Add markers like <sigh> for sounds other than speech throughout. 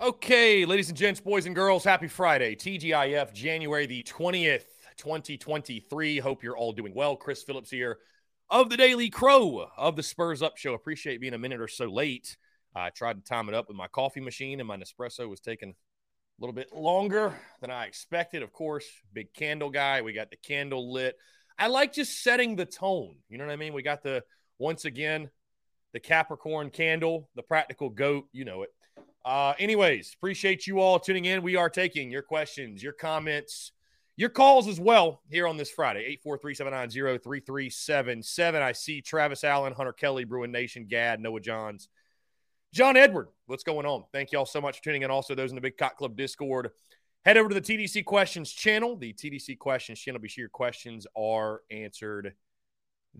Okay, ladies and gents, boys and girls, happy Friday. TGIF, January the 20th, 2023. Hope you're all doing well. Chris Phillips here of the Daily Crow of the Spurs Up Show. Appreciate being a minute or so late. I tried to time it up with my coffee machine, and my Nespresso was taking a little bit longer than I expected. Of course, big candle guy. We got the candle lit. I like just setting the tone. You know what I mean? We got the, once again, the Capricorn candle, the practical goat. You know it. Uh, anyways, appreciate you all tuning in. We are taking your questions, your comments, your calls as well here on this Friday, 843 790 3377. I see Travis Allen, Hunter Kelly, Bruin Nation, Gad, Noah Johns, John Edward. What's going on? Thank you all so much for tuning in. Also, those in the Big Cock Club Discord. Head over to the TDC Questions channel, the TDC Questions channel. Be sure your questions are answered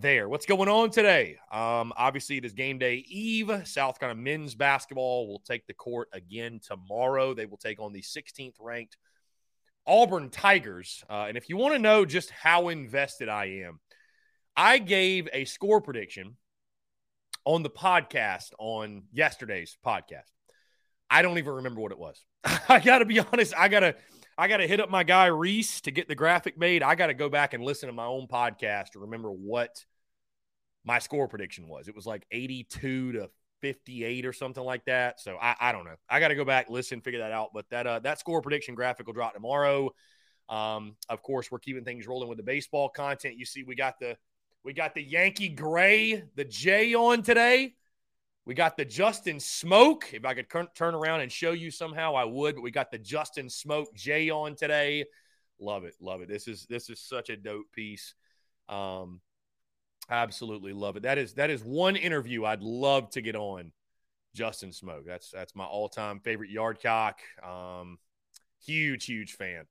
there. What's going on today? Um, obviously, it is game day eve. South Carolina men's basketball will take the court again tomorrow. They will take on the 16th ranked Auburn Tigers. Uh, and if you want to know just how invested I am, I gave a score prediction on the podcast on yesterday's podcast. I don't even remember what it was. <laughs> I got to be honest. I got to I got to hit up my guy Reese to get the graphic made. I got to go back and listen to my own podcast to remember what my score prediction was. It was like 82 to 58 or something like that. So I, I don't know. I got to go back, listen, figure that out. But that uh, that score prediction graphic will drop tomorrow. Um, of course, we're keeping things rolling with the baseball content. You see, we got the we got the Yankee gray, the J on today. We got the Justin Smoak. If I could turn around and show you somehow, I would. But we got the Justin Smoak J on today. Love it, love it. This is this is such a dope piece. Um, absolutely love it. That is that is one interview I'd love to get on. Justin Smoak. That's that's my all time favorite yard cock. Um, huge, huge fan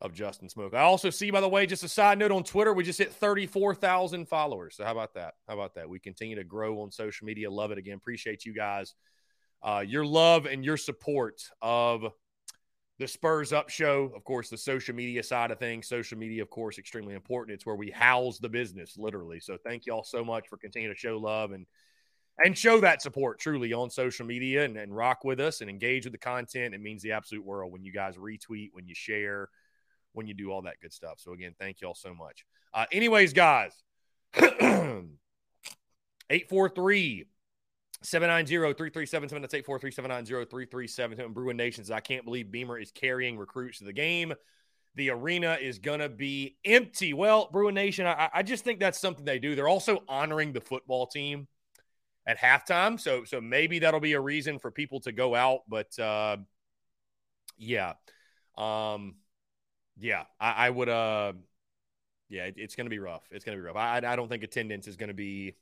of Justin Smoak. I also see, by the way, just a side note on Twitter, we just hit 34,000 followers. So how about that? How about that? We continue to grow on social media. Love it again. Appreciate you guys. Uh, your love and your support of the Spurs Up show. Of course, the social media side of things. Social media, of course, extremely important. It's where we house the business, literally. So thank you all so much for continuing to show love and and show that support truly on social media and, and rock with us and engage with the content. It means the absolute world when you guys retweet, when you share, when you do all that good stuff. So again, thank you all so much. Uh, anyways, guys, <clears throat> 843 790 3377. That's 843 790 3377. Bruin Nations. I can't believe Beamer is carrying recruits to the game. The arena is going to be empty. Well, Bruin Nation, I, I just think that's something they do. They're also honoring the football team at halftime. So, so maybe that'll be a reason for people to go out. But uh, yeah. Um, yeah, I, I would. Uh, yeah, it, it's to be rough. It's to be rough. I, I don't think attendance is to be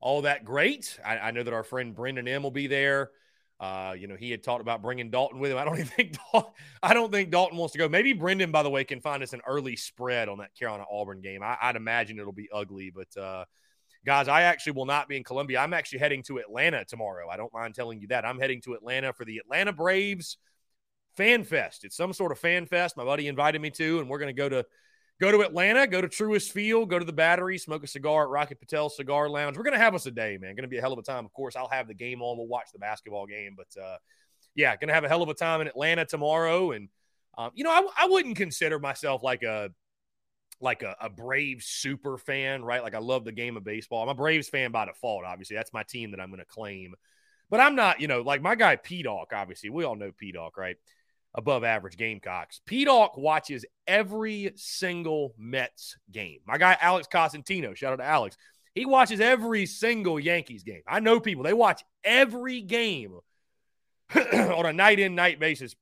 all that great. I, I, know that our friend Brendan M will be there. Uh, you know, he had talked about bringing Dalton with him. I don't <laughs> even think I don't think Dalton wants to go. Maybe Brendan, by the way, can find us an early spread on that Carolina Auburn game. I, would imagine it'll be ugly, but uh, guys, I actually will not be in Columbia. I'm actually heading to Atlanta tomorrow. I don't mind telling you that. I'm heading to Atlanta for the Atlanta Braves fan fest. It's some sort of fan fest. My buddy invited me to, and we're going to go to go to Atlanta, go to Truist Field, go to the Battery, smoke a cigar at Rocky Patel Cigar Lounge. We're going to have us a day, man. Going to be a hell of a time. Of course, I'll have the game on. We'll watch the basketball game, but uh, yeah, going to have a hell of a time in Atlanta tomorrow. And um, you know, I, I wouldn't consider myself like a like a, a Braves super fan, right? Like I love the game of baseball. I'm a Braves fan by default. Obviously, that's my team that I'm going to claim. But I'm not, you know, like my guy P Dawk, obviously. We all know P Dawk, right? Above average Gamecocks. P Dawk watches every single Mets game. My guy Alex Cosentino, shout out to Alex. He watches every single Yankees game. I know people, they watch every game <clears throat> on a night in, night basis,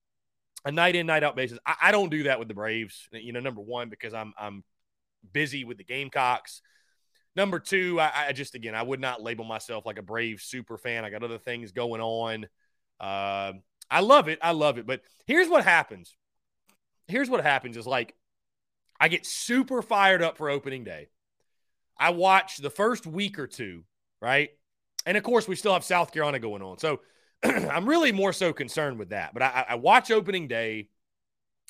a night in, night out basis. I, I don't do that with the Braves. You know, number one, because I'm I'm busy with the Gamecocks. Number two, I, I, just again I would not label myself like a Brave super fan. I got other things going on. Uh, I love it. I love it. But here's what happens. Here's what happens is like I get super fired up for opening day. I watch the first week or two, right? And of course, we still have South Carolina going on. So <clears throat> I'm really more so concerned with that. But I, I watch opening day.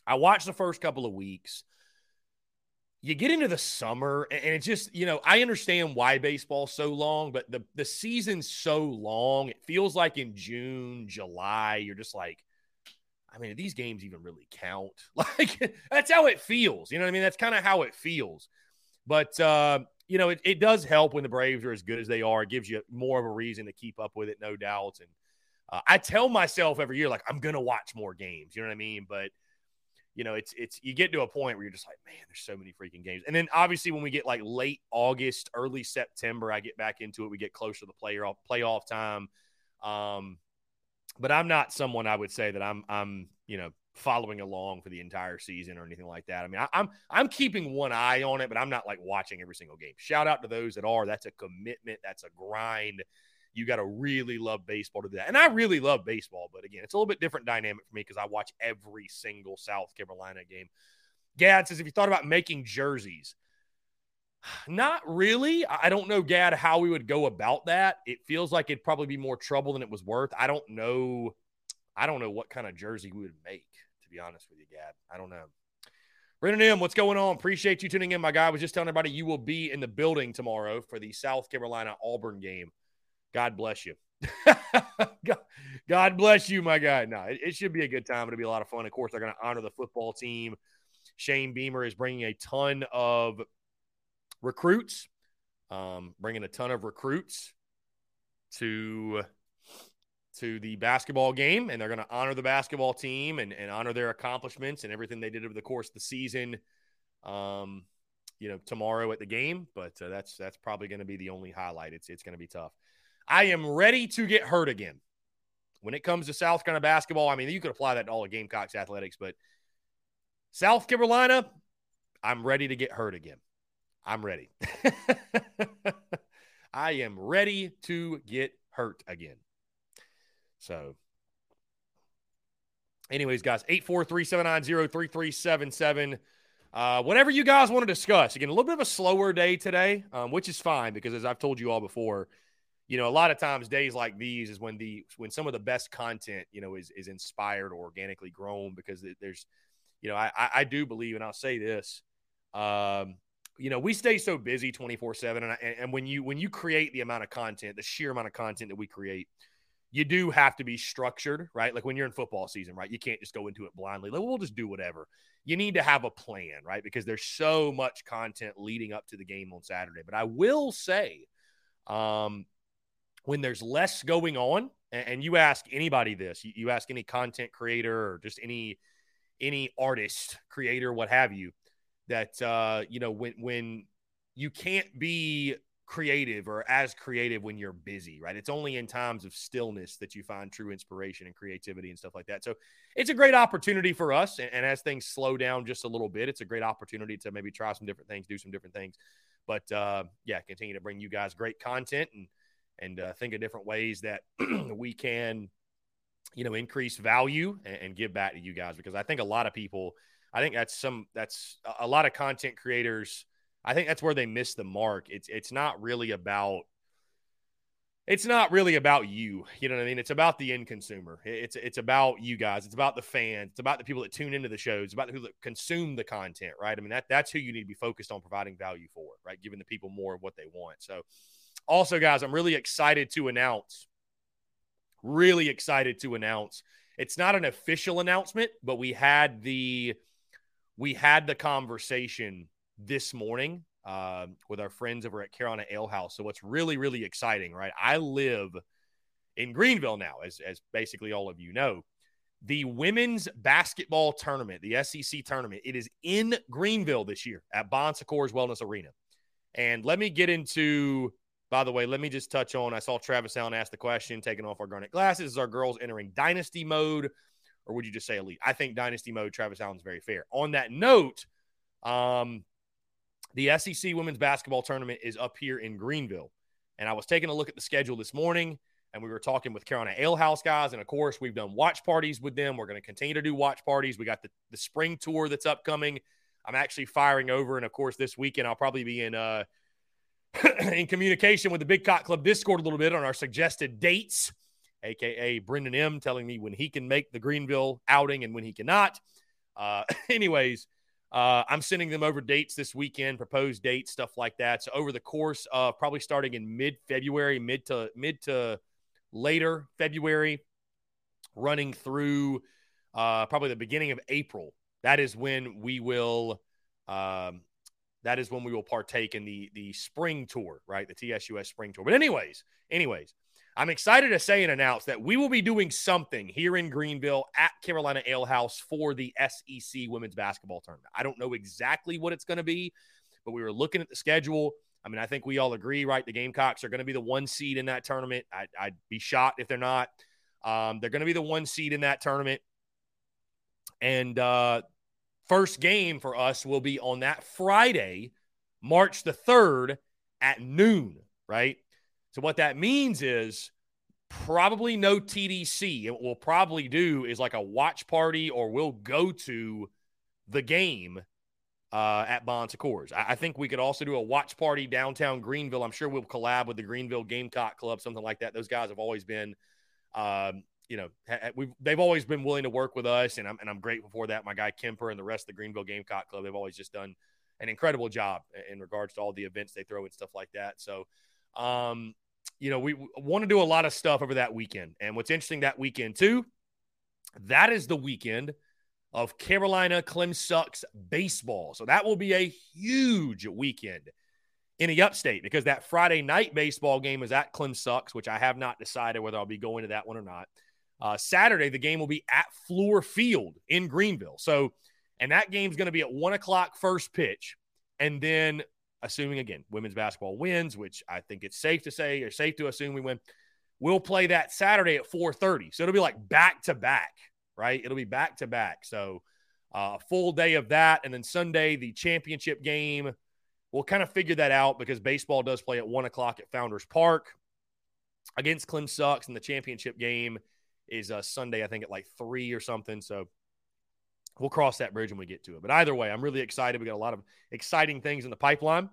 I watch the first couple of weeks you get into the summer and it just, you know, I understand why baseball's so long, but the the season's so long. It feels like in June, July, you're just like, I mean, these games even really count? <laughs> Like that's how it feels. You know what I mean? That's kind of how it feels. But uh, you know, it, it does help when the Braves are as good as they are. It gives you more of a reason to keep up with it, no doubt. And uh, I tell myself every year, like, I'm gonna watch more games. You know what I mean? But you know, it's it's you get to a point where you're just like, man, there's so many freaking games. And then obviously when we get like late August, early September, I get back into it. We get closer to the player playoff time. Um, but I'm not someone I would say that I'm I'm you know following along for the entire season or anything like that. I mean, I, I'm I'm keeping one eye on it, but I'm not like watching every single game. Shout out to those that are. That's a commitment. That's a grind you got to really love baseball to do that. And I really love baseball, but again, it's a little bit different dynamic for me because I watch every single South Carolina game. Gad says, if you thought about making jerseys, <sighs> not really. I don't know, Gad, how we would go about that. It feels like it'd probably be more trouble than it was worth. I don't know. I don't know what kind of jersey we would make, to be honest with you, Gad. I don't know. Brendan M, what's going on? Appreciate you tuning in. My guy I was just telling everybody you will be in the building tomorrow for the South Carolina Auburn game. God bless you. <laughs> God bless you, my guy. No, it, it, should be a good time. It'll be a lot of fun. Of course, they're going to honor the football team. Shane Beamer is bringing a ton of recruits, um, bringing a ton of recruits to to the basketball game, and they're going to honor the basketball team and, and honor their accomplishments and everything they did over the course of the season. Um, you know, tomorrow at the game, but uh, that's that's probably going to be the only highlight. It's it's going to be tough. I am ready to get hurt again. When it comes to South Carolina basketball, I mean, you could apply that to all of Gamecocks athletics, but South Carolina, I'm ready to get hurt again. I'm ready. <laughs> I am ready to get hurt again. So, anyways, guys, 843 790 3377. Uh, whatever you guys want to discuss. Again, a little bit of a slower day today, um, which is fine because, as I've told you all before, you know, a lot of times days like these is when the when some of the best content, you know, is is inspired or organically grown because there's, you know, I I do believe, and I'll say this, um, you know, we stay so busy twenty four seven, and and when you when you create the amount of content, the sheer amount of content that we create, you do have to be structured, right? Like when you're in football season, right? You can't just go into it blindly. Like, we'll just do whatever. You need to have a plan, right? Because there's so much content leading up to the game on Saturday. But I will say, um, when there's less going on, and, you ask anybody this, you, ask any content creator or just any any artist, creator, what have you, that uh, you know when when you can't be creative or as creative when you're busy, right? It's only in times of stillness that you find true inspiration and creativity and stuff like that. So it's a great opportunity for us. And, and, as things slow down just a little bit, it's a great opportunity to maybe try some different things, do some different things. But uh, yeah, continue to bring you guys great content and and uh, think of different ways that <clears throat> we can, you know, increase value and, and, give back to you guys because I think a lot of people, I think that's some that's a lot of content creators. I think that's where they miss the mark. It's it's not really about it's not really about you. You know what I mean? It's about the end consumer. It's it's about you guys. It's about the fans. It's about the people that tune into the shows. It's about who consume the content, right? I mean that that's who you need to be focused on providing value for, right? Giving the people more of what they want. So also, guys, I'm really excited to announce, really excited to announce. It's not an official announcement, but we had the we had the conversation this morning uh, with our friends over at Carolina Ale House. So what's really really exciting, right? I live in Greenville now, as, as basically all of you know. The women's basketball tournament, the SEC tournament, it is in Greenville this year at Bon Secours Wellness Arena. And let me get into, by the way, let me just touch on. I saw Travis Allen ask the question, taking off our garnet glasses. Is our girls entering dynasty mode, or would you just say elite? I think dynasty mode, Travis Allen's very fair. On that note, um, the SEC women's basketball tournament is up here in Greenville. And I was taking a look at the schedule this morning and we were talking with Carolina Ale House guys. And of course, we've done watch parties with them. We're going to continue to do watch parties. We got the, the spring tour that's upcoming. I'm actually firing over. And of course, this weekend, I'll probably be in, uh, <clears throat> in communication with the Big Cock Club Discord a little bit on our suggested dates, aka Brendan M telling me when he can make the Greenville outing and when he cannot. Uh, <laughs> anyways, uh, I'm sending them over dates this weekend, proposed dates, stuff like that. So over the course of probably starting in mid February, mid to mid to later February, running through uh, probably the beginning of April. That is when we will. Um, that is when we will partake in the the spring tour, right? The TSUS spring tour. But anyways, anyways, I'm excited to say and announce that we will be doing something here in Greenville at Carolina Ale House for the SEC women's basketball tournament. I don't know exactly what it's going to be, but we were looking at the schedule. I mean, I think we all agree, right? The Gamecocks are going to be the one seed in that tournament. I, would be shocked if they're not. Um, they're going to be the one seed in that tournament. And uh, first game for us will be on that Friday, March the 3rd at noon, right? So what that means is probably no TDC. What we'll probably do is like a watch party, or we'll go to the game uh, at Bon Secours. I, I, think we could also do a watch party downtown Greenville. I'm sure we'll collab with the Greenville Gamecock Club, something like that. Those guys have always been, um, you know, we've, they've always been willing to work with us, and I'm and I'm grateful for that. My guy Kemper and the rest of the Greenville Gamecock Club, they've always just done an incredible job in regards to all the events they throw and stuff like that. So, um, you know, we want to do a lot of stuff over that weekend. And what's interesting that weekend, too, that is the weekend of Carolina Clem Sucks baseball. So that will be a huge weekend in the upstate because that Friday night baseball game is at Clem Sucks, which I have not decided whether I'll be going to that one or not. Uh, Saturday, the game will be at Fluor Field in Greenville. So, and that game's going to be at one o'clock first pitch. And then assuming again women's basketball wins, which I think it's safe to say or safe to assume we win. We'll play that Saturday at 4:30. So it'll be like back to back, right? It'll be back to back. So uh, a uh, full day of that, and then Sunday the championship game. We'll kind of figure that out because baseball does play at one o'clock at Founders Park against Clem Sucks, and the championship game is uh, Sunday, I think, at like three or something. So we'll cross that bridge when we get to it. But either way, I'm really excited. We got a lot of exciting things in the pipeline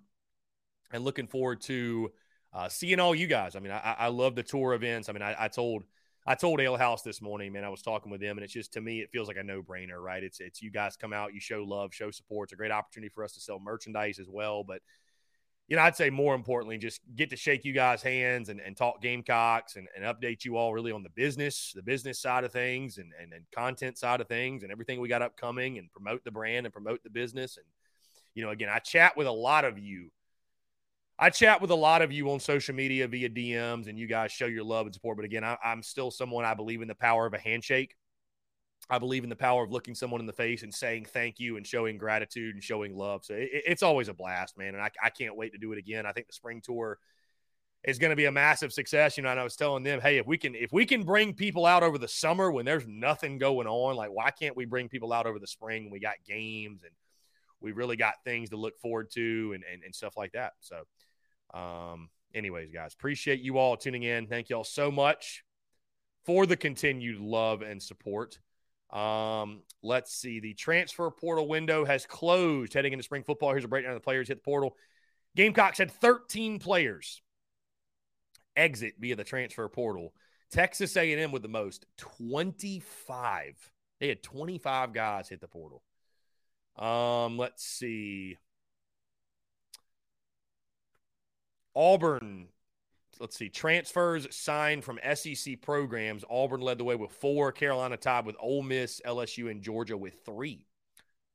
and looking forward to uh, seeing all you guys. I mean, I, I love the tour events. I mean, I, I, told I told Ale House this morning, man. I was talking with them, and it's just to me, it feels like a no brainer, right? It's it's you guys come out, you show love, show support. It's a great opportunity for us to sell merchandise as well, but you know, I'd say more importantly, just get to shake you guys' hands and, and talk Gamecocks and, and update you all really on the business, the business side of things and, and, and content side of things and everything we got upcoming and promote the brand and promote the business. And, you know, again, I chat with a lot of you. I chat with a lot of you on social media via DMs and you guys show your love and support. But again, I, I'm still someone I believe in the power of a handshake. I believe in the power of looking someone in the face and saying thank you and showing gratitude and showing love. So it, it's always a blast, man. And I, I can't wait to do it again. I think the spring tour is going to be a massive success. You know, and I was telling them, hey, if we can if we can bring people out over the summer when there's nothing going on, like why can't we bring people out over the spring? When we got games and we really got things to look forward to and and, and stuff like that. So, um, anyways, guys, appreciate you all tuning in. Thank y'all so much for the continued love and support. Um, let's see. The transfer portal window has closed heading into spring football. Here's a breakdown of the players hit the portal. Gamecocks had 13 players exit via the transfer portal. Texas A&M with the most, 25. They had 25 guys hit the portal. Um, let's see. Auburn let's see, transfers signed from SEC programs. Auburn led the way with four. Carolina tied with Ole Miss, LSU, and Georgia with three.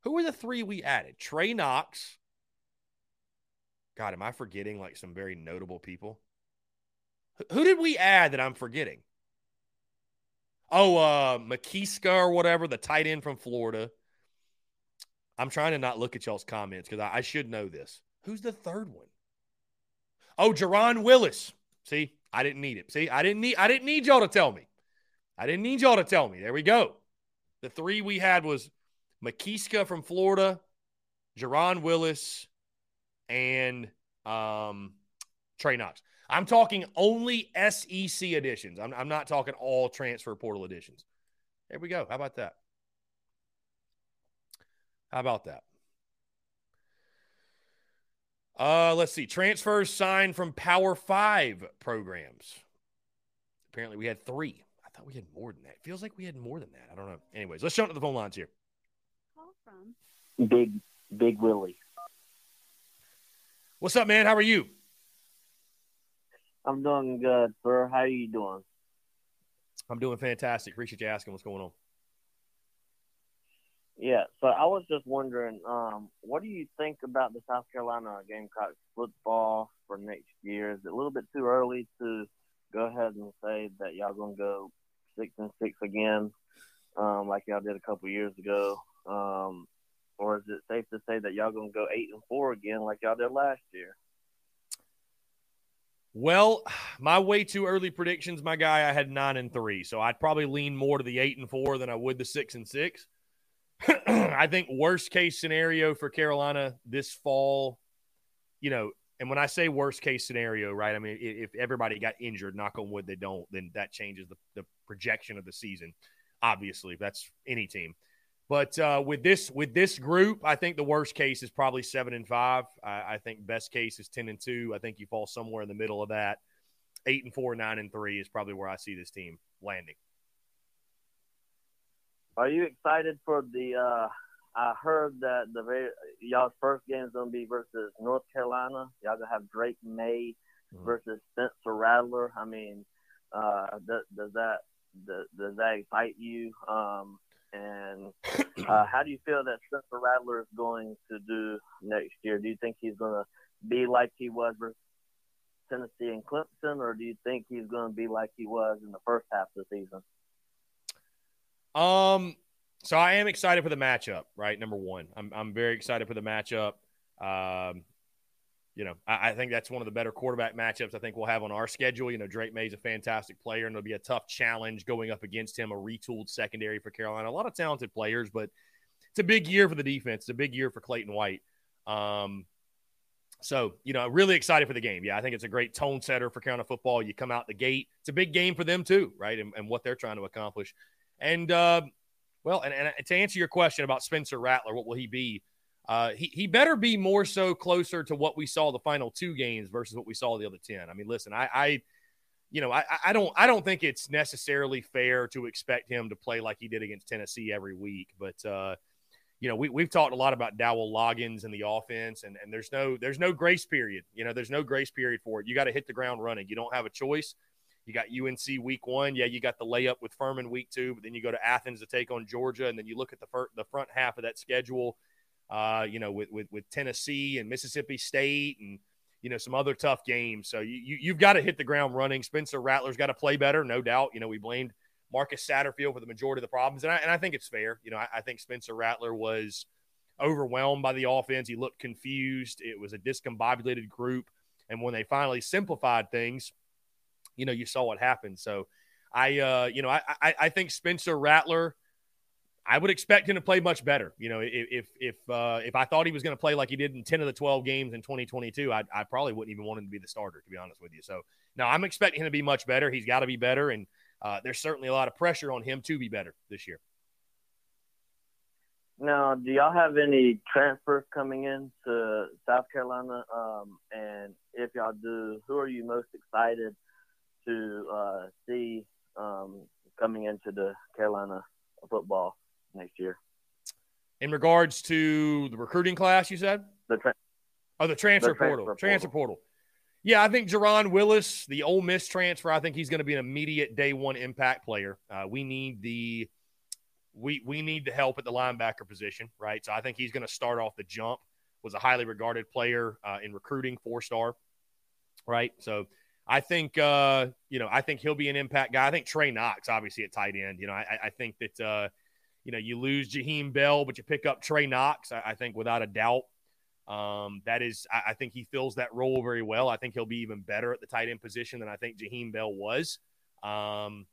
Who are the three we added? Trey Knox. God, am I forgetting like some very notable people? Who did we add that I'm forgetting? Oh, uh, Makiska or whatever, the tight end from Florida. I'm trying to not look at y'all's comments because I, I, should know this. Who's the third one? Oh, Jerron Willis. See, I didn't need it. See, I didn't need I didn't need y'all to tell me. I didn't need y'all to tell me. There we go. The three we had was Makiska from Florida, Jerron Willis, and um, Trey Knox. I'm talking only SEC editions. I'm, I'm not talking all transfer portal editions. There we go. How about that? How about that? Uh, let's see. Transfers signed from Power Five programs. Apparently, we had three. I thought we had more than that. It feels like we had more than that. I don't know. Anyways, let's jump to the phone lines here. Call from Big Big Willie. What's up, man? How are you? I'm doing good, sir. How are you doing? I'm doing fantastic. Appreciate you asking what's going on. Yeah, so I was just wondering, um, what do you think about the South Carolina Gamecocks football for next year? Is it a little bit too early to go ahead and say that y'all gonna go six and six again, um, like y'all did a couple years ago, um, or is it safe to say that y'all gonna go eight and four again, like y'all did last year? Well, my way too early predictions, my guy, I had nine and three, so I'd probably lean more to the eight and four than I would the six and six. <clears throat> I think worst case scenario for Carolina this fall, you know, and when I say worst case scenario, right, I mean if everybody got injured, knock on wood, they don't, then that changes the, the projection of the season. Obviously, that's any team. But uh, with this with this group, I think the worst case is probably seven and five. I, I, think best case is ten and two. I think you fall somewhere in the middle of that. Eight and four, nine and three is probably where I see this team landing. Are you excited for the? Uh, I heard that the very y'all's first game is to be versus North Carolina. Y'all gonna have Drake Maye mm-hmm. versus Spencer Rattler. I mean, uh, does, does that does, does that excite you? Um, and <coughs> uh, how do you feel that Spencer Rattler is going to do next year? Do you think he's to be like he was versus Tennessee and Clemson, or do you think he's going to be like he was in the first half of the season? Um, so I am excited for the matchup. Right, number one, I'm I'm very excited for the matchup. Um, you know, I, I, think that's one of the better quarterback matchups I think we'll have on our schedule. You know, Drake Maye's a fantastic player, and it'll be a tough challenge going up against him, a retooled secondary for Carolina. A lot of talented players, but it's a big year for the defense. It's a big year for Clayton White. Um, so, you know, really excited for the game. Yeah, I think it's a great tone setter for Carolina football. You come out the gate, it's a big game for them too, right? And, and what they're trying to accomplish. And, uh, well, and, and to answer your question about Spencer Rattler, what will he be? Uh, he, he better be more so closer to what we saw the final two games versus what we saw the other 10. I mean, listen, I, I you know, I, I don't I don't think it's necessarily fair to expect him to play like he did against Tennessee every week. But uh, you know, we, we've talked a lot about Dowell Loggins and the offense, and, and there's no there's no grace period. You know, there's no grace period for it. You got to hit the ground running. You don't have a choice. You got UNC week one. Yeah, you got the layup with Furman week two, but then you go to Athens to take on Georgia, and then you look at the fir- the front half of that schedule uh, you know, with, with, with Tennessee and Mississippi State and, you know, some other tough games. So you, you, have got to hit the ground running. Spencer Rattler's got to play better, no doubt. You know, we blamed Marcus Satterfield for the majority of the problems. And I, and I think it's fair. You know, I, I think Spencer Rattler was overwhelmed by the offense. He looked confused. It was a discombobulated group. And when they finally simplified things, you know, you saw what happened. So I, uh, you know, I, I, I think Spencer Rattler – I would expect him to play much better. You know, if if uh, if I thought he was going to play like he did in ten of the twelve games in 2022, I, I probably wouldn't even want him to be the starter, to be honest with you. So now I'm expecting him to be much better. He's got to be better, and uh, there's certainly a lot of pressure on him to be better this year. Now, do y'all have any transfers coming in to South Carolina? Um, and if y'all do, who are you most excited to uh, see um, coming into the Carolina football? next year. In regards to the recruiting class, you said the tra- oh the transfer, the transfer portal. transfer portal. Yeah, I think Jerron Willis, the Ole Miss transfer, I think he's going to be an immediate day one impact player. Uh, we need the we we need the help at the linebacker position, right? So I think he's going to start off the jump. Was a highly regarded player uh, in recruiting, four star, right? So I think uh, you know, I think he'll be an impact guy. I think Trey Knox, obviously at tight end. You know, I, I think that uh, you know you lose Jaheim Bell, but you pick up Trey Knox. I, I think without a doubt, um, that is, I, I, think he fills that role very well. I think he'll be even better at the tight end position than I think Jaheim Bell was. Um,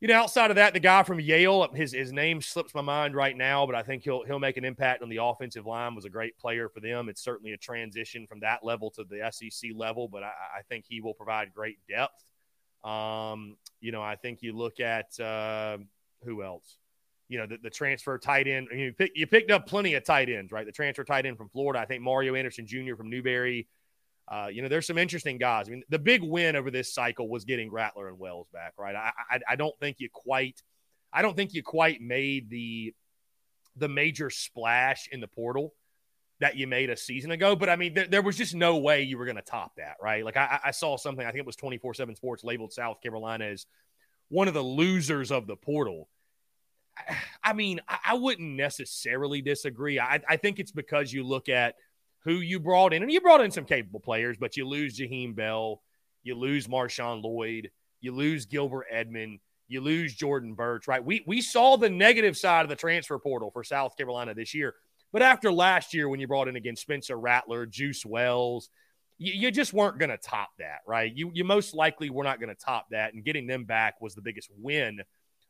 you know, outside of that, the guy from Yale, his his name slips my mind right now, but I think he'll he'll make an impact on the offensive line. Was a great player for them. It's certainly a transition from that level to the SEC level, but I, I think he will provide great depth. Um, you know, I think you look at uh, who else? You know, the, the transfer tight end. You, pick, you picked up plenty of tight ends, right? The transfer tight end from Florida. I think Mario Anderson Jr. from Newberry. Uh, you know, there's some interesting guys. I mean, the big win over this cycle was getting Rattler and Wells back, right? I, I, I don't think you quite, I don't think you quite made the the major splash in the portal that you made a season ago. But I mean, there, there was just no way you were going to top that, right? Like I, I saw something, I think it was 24 7 Sports labeled South Carolina as one of the losers of the portal. I, mean, I, I wouldn't necessarily disagree. I, I think it's because you look at who you brought in, and you brought in some capable players, but you lose Jaheim Bell, you lose Marshawn Lloyd, you lose Gilbert Edmond, you lose Jordan Burch, right? We we saw the negative side of the transfer portal for South Carolina this year. But after last year, when you brought in again Spencer Rattler, Juice Wells, you, you just weren't going to top that, right? You you most likely were not going to top that, and getting them back was the biggest win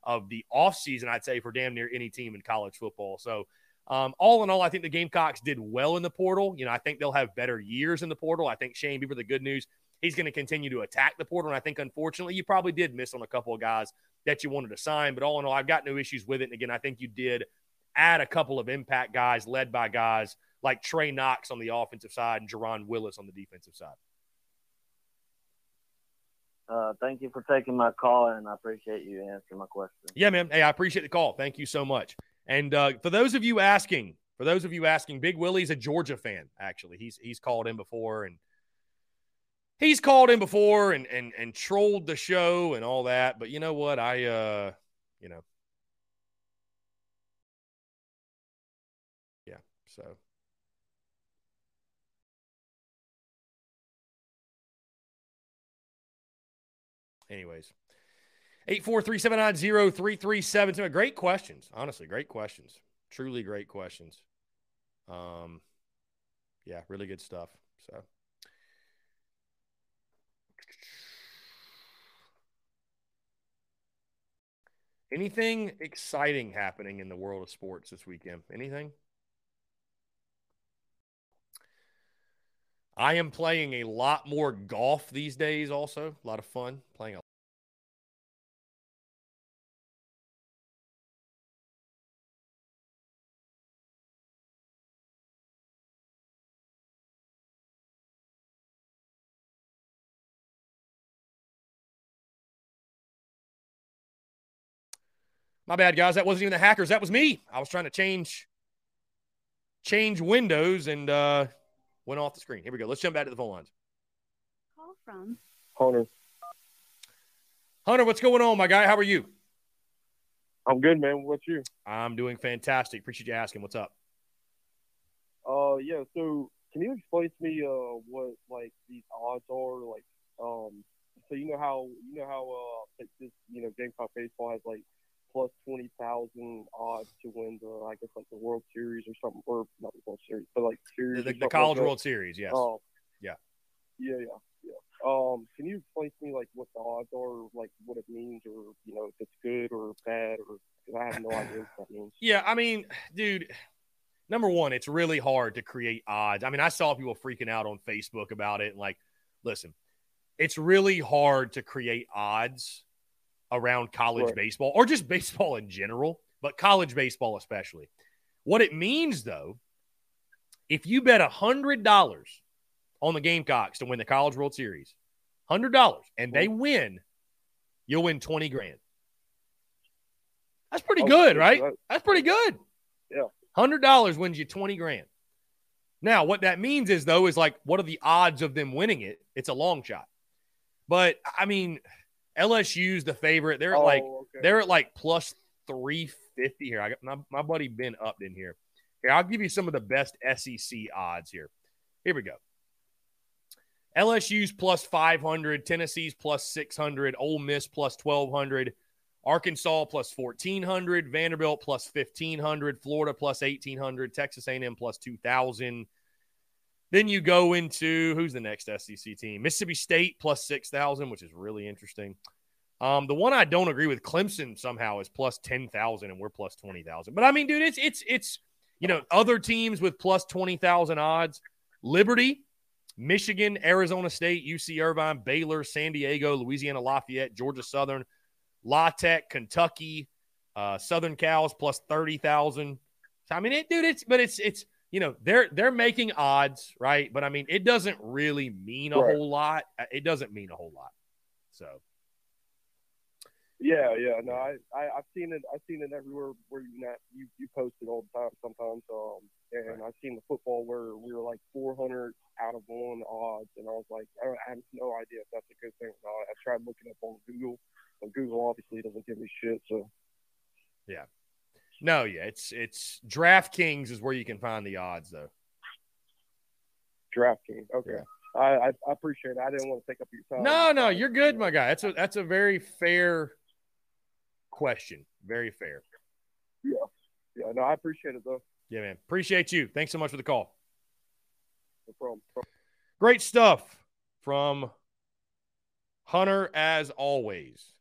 of the offseason, I'd say, for damn near any team in college football. So um, all in all, I think the Gamecocks did well in the portal. You know, I think they'll have better years in the portal. I think Shane Beamer, the good news, he's going to continue to attack the portal. And I think, unfortunately, you probably did miss on a couple of guys that you wanted to sign. But all in all, I've got no issues with it. And again, I think you did add a couple of impact guys led by guys like Trey Knox on the offensive side and Jerron Willis on the defensive side. Uh, thank you for taking my call, and I appreciate you answering my question. Yeah, man. Hey, I appreciate the call. Thank you so much. And uh, for those of you asking, for those of you asking, Big Willie's a Georgia fan. Actually, he's he's called in before, and he's called in before and and and trolled the show and all that. But you know what? I uh, you know, yeah. So. Anyways, Eight four three seven nine zero three three seven. Great questions. Honestly, great questions. Truly great questions. Um, yeah, really good stuff. So. Anything exciting happening in the world of sports this weekend? Anything? I am playing a lot more golf these days, also. A lot of fun playing a My bad, guys. That wasn't even the hackers. That was me. I was trying to change change windows and uh, went off the screen. Here we go. Let's jump back to the phone lines. Call from Hunter. Hunter, what's going on, my guy? How are you? I'm good, man. What's you? I'm doing fantastic. Appreciate you asking. What's up? Uh, yeah. So, can you explain to me uh what like these odds are? Like, um, so you know how you know how uh this you know Gamecock baseball has like plus twenty thousand odds to win the I guess like the World Series or something, or not the World Series, but like series. The, the, College like World Series, yes. Um, yeah. Yeah, yeah, yeah. Um, can you explain to me like what the odds are, like what it means, or you know if it's good or bad, or I have no idea what that means. Yeah, I mean, dude. Number one, it's really hard to create odds. I mean, I saw people freaking out on Facebook about it. And like, listen, it's really hard to create odds around college right. baseball or just <laughs> baseball in general, but college baseball especially. What it means, though, if you bet $100 on the Gamecocks to win the College World Series, $100, and they mm-hmm. win, you'll win 20 grand. That's pretty oh, good, right? That's pretty good. Yeah. $100 wins you 20 grand. Now, what that means is, though, is like, what are the odds of them winning it? It's a long shot. But, I mean, LSU's the favorite. They're oh, like okay. they're at like plus three fifty here. I got my, my buddy Ben up in here. Here, I'll give you some of the best SEC odds here. Here we go. LSU's plus 500, Tennessee's plus 600, Ole Miss plus 1200, Arkansas plus 1400, Vanderbilt plus 1500, Florida plus 1800, Texas A&M plus 2000. Then you go into who's the next SEC team? Mississippi State plus 6000, which is really interesting. Um, the one I don't agree with, Clemson somehow is plus 10,000 and we're plus 20,000. But I mean, dude, it's it's it's you know, other teams with plus 20,000 odds. Liberty Michigan, Arizona State, UC Irvine, Baylor, San Diego, Louisiana Lafayette, Georgia Southern, La Tech, Kentucky, uh, Southern Cal's plus thirty thousand. I mean, it, dude, it's but it's it's you know they're they're making odds, right? But I mean, it doesn't really mean a Right. whole lot. Uh, It doesn't mean a whole lot. So Yeah, yeah. No, I, I I've seen it. I've seen it everywhere where you not you you post it all the time sometimes. Um, and I've seen the football where we were like 400 out of one odds, and I was like, I I have no idea if that's a good thing or not. I tried looking up on Google, but Google obviously doesn't give me shit. So no, yeah, it's it's DraftKings is where you can find the odds though. DraftKings, okay. Yeah. I, I I appreciate it. I didn't want to take up your time. No, no, you're good, my guy. That's a that's a very fair question. Very fair. Yeah, yeah. no, I appreciate it though. Yeah, man. Appreciate you. Thanks so much for the call. No problem. Great stuff from Hunter as always.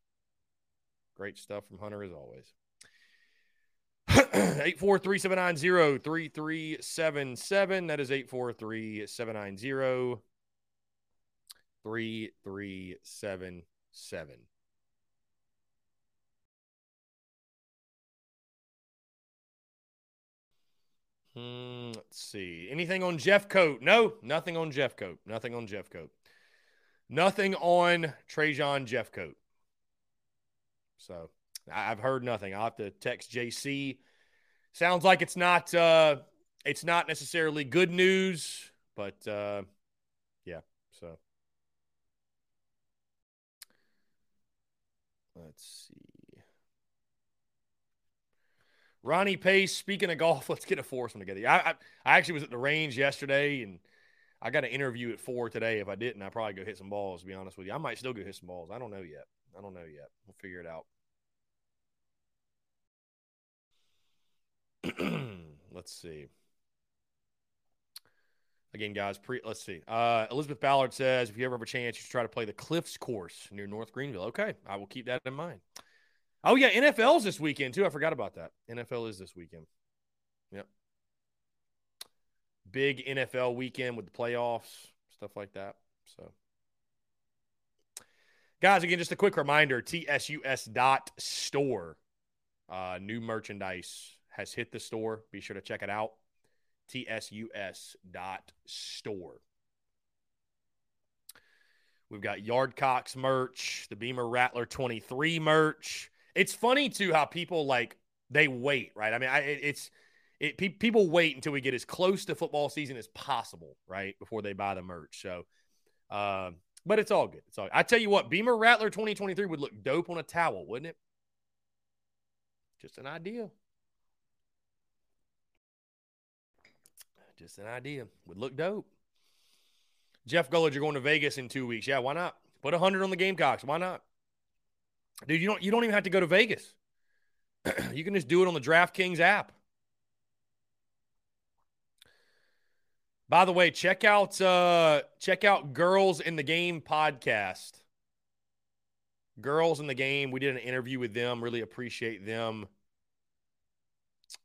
Great stuff from Hunter as always. 843-790-3377. That is 843-790-3377. Hmm, let's see. Anything on Jeffcoat? No, nothing on Jeffcoat. Nothing on Jeff Coat. Nothing on Trajan Jeffcoat. So I've heard nothing. I'll have to text JC. Sounds like it's not uh it's not necessarily good news, but uh yeah, so let's see. Ronnie Pace, speaking of golf, <laughs> let's get a foursome together. I, I I actually was at the range yesterday and I got an interview at four today. If I didn't, I'd probably go hit some balls, to be honest with you. I might still go hit some balls. I don't know yet. I don't know yet. We'll figure it out. <clears throat> let's see. Again, guys, pre let's see. Uh, Elizabeth Ballard says if you ever have a chance, you should try to play the Cliffs course near North Greenville. Okay, I will keep that in mind. Oh yeah, NFL's this weekend too. I forgot about that. NFL is this weekend. Yep. Big NFL weekend with the playoffs, stuff like that. So guys, again, just a quick reminder, TSUS tsus.store. Uh, new merchandise has hit the store. Be sure to check it out. tsus.store. We've got Yardcocks merch, the Beamer Rattler 23 merch. It's funny too how people like they wait, right? I mean, I, it's it pe- people wait until we get as close to football season as possible, right, before they buy the merch. So, um, but it's all good. It's all. I tell you what, Beamer Rattler 2023 would look dope on a towel, wouldn't it? Just an idea. Just an idea. Would look dope. Jeff Gullard, you're going to Vegas in two weeks. Yeah, why not? Put a hundred on the Gamecocks. Why not? Dude, you don't you don't even have to go to Vegas. <clears throat> you can just do it on the DraftKings app. By the way, check out uh check out Girls in the Game podcast. Girls in the Game. We did an interview with them. Really appreciate them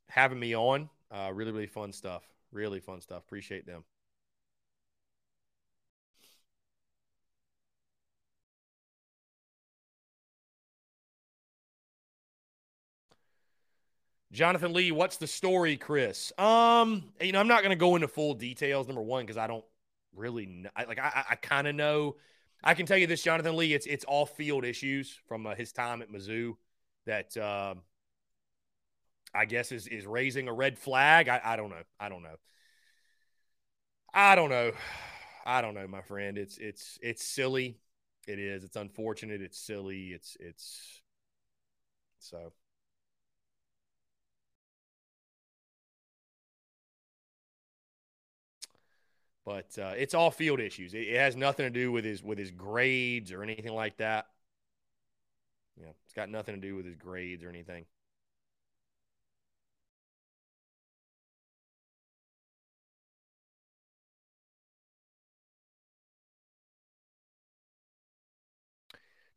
having me on. Uh, really, really fun stuff. Really fun stuff. Appreciate them. Jonathan Lee, what's the story, Chris? Um, you know, I'm not going to go into full details. Number one, because I don't really know. I, like. I, I kind of know. I can tell you this, Jonathan Lee. It's it's all field issues from uh, his time at Mizzou that um, I guess is is raising a red flag. I, I don't know. I don't know. I don't know. <sighs> I don't know, my friend. It's it's it's silly. It is. It's unfortunate. It's silly. It's it's so. But uh, it's all field issues. It, it has nothing to do with his with his grades or anything like that. Yeah, it's got nothing to do with his grades or anything.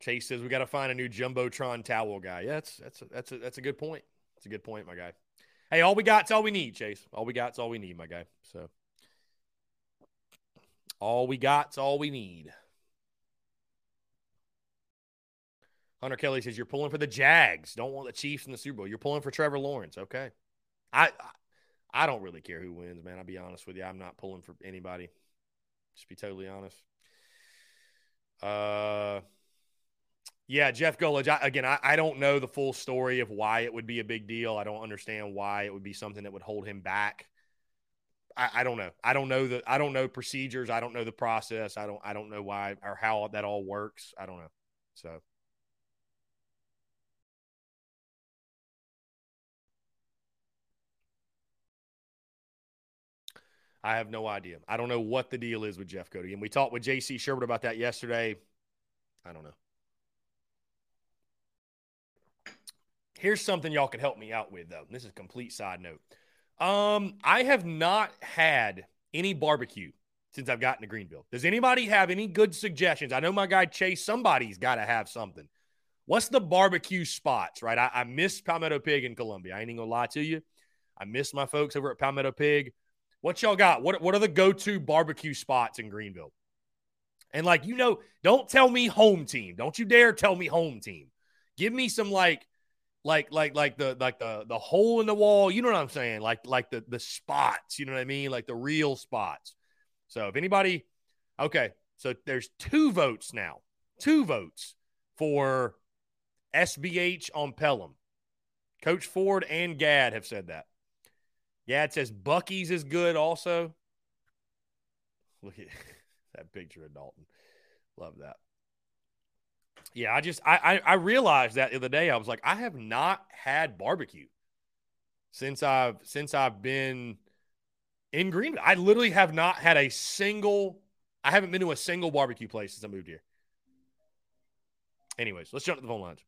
Chase says we got to find a new jumbotron towel guy. Yeah, that's that's a, that's a, that's a good point. That's a good point, my guy. Hey, all we got's all we need, Chase. All we got's all we need, my guy. So all we got's all we need. Hunter Kelly says you're pulling for the Jags. Don't want the Chiefs in the Super Bowl. You're pulling for Trevor Lawrence. Okay. I I don't really care who wins, man. I'll be honest with you. I'm not pulling for anybody. Just be totally honest. Uh yeah, Jeff Gullidge. I, again, I, I don't know the full story of why it would be a big deal. I don't understand why it would be something that would hold him back. I, I don't know. I don't know the. I don't know procedures. I don't know the process. I don't. I don't know why or how that all works. I don't know. So. I have no idea. I don't know what the deal is with Jeffcoat. And we talked with JC Shurburtt about that yesterday. I don't know. Here's something y'all can help me out with, though. This is a complete side note. Um, I have not had any barbecue since I've gotten to Greenville. Does anybody have any good suggestions? I know my guy Chase, somebody's got to have something. What's the barbecue spots, right? I, I miss Palmetto Pig in Columbia. I ain't even gonna lie to you. I miss my folks over at Palmetto Pig. What y'all got? What what are the go-to barbecue spots in Greenville? And like you know, don't tell me home team. Don't you dare tell me home team. Give me some like like like like the like the the hole in the wall, you know what I'm saying? Like like the the spots, you know what I mean? Like the real spots. So if anybody okay, so there's two votes now. Two votes for SBH on Pelham. Coach Ford and Gad have said that. Yeah, it says Buc-ee's is good also. Look at <laughs> that picture of Dalton. Love that. Yeah, I just I, I I realized that the other day. I was like, I have not had barbecue since I've since I've been in Greenville. I literally have not had a single I haven't been to a single barbecue place since I moved here. Anyways, let's jump to the phone lines.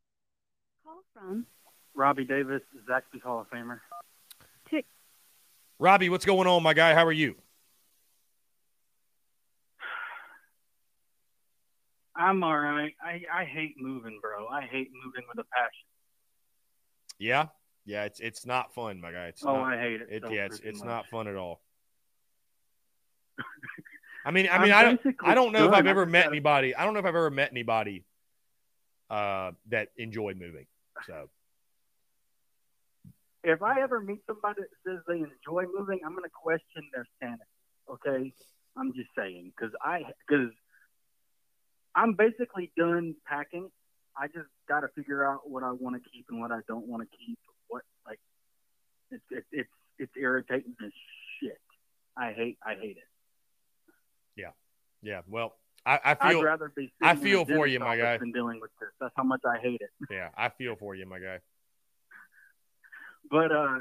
Call from Robbie Davis, Zaxby's Hall of Famer. Tick. Robbie, what's going on, my guy? How are you? I'm all right. I, I hate moving, bro. I hate moving with a passion. Yeah, yeah. It's it's not fun, my guy. It's oh, not, I hate it. it so yeah, it's it's much. not fun at all. <laughs> I mean, I I'm mean, I don't, I don't know if. I've ever met anybody. I don't know if I've ever met anybody uh, that enjoyed moving. So If I ever meet somebody that says they enjoy moving, I'm going to question their sanity. Okay, I'm just saying because I because I'm basically done packing. I just got to figure out what I want to keep and what I don't want to keep. What like it's it's it's it's irritating as shit. I hate I hate it. yeah, yeah. well, I, I I'd feel rather be. I feel for you, my guy. Than dealing with this. That's how much I hate it. <laughs> yeah, I feel for you, my guy. But uh,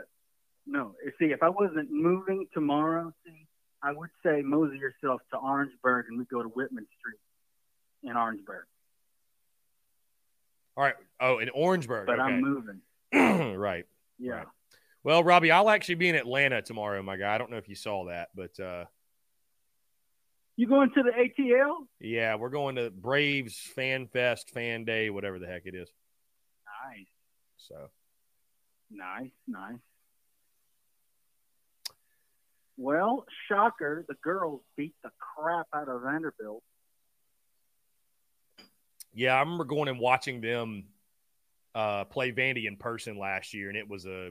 no. See, if I wasn't moving tomorrow, see, I would say mosey yourself to Orangeburg and we go to Whitman Street in Orangeburg. All right. Oh, in Orangeburg. But I'm moving. <clears throat> right. Yeah. Right. Well, Robbie, I'll actually be in Atlanta tomorrow, my guy. I don't know if you saw that, but uh, You going to the ATL? yeah, we're going to Braves Fan Fest, Fan Day, whatever the heck it is. Nice, So nice, nice. Well, shocker, the girls beat the crap out of Vanderbilt. Yeah, I remember going and watching them uh, play Vandy in person last year, and it was a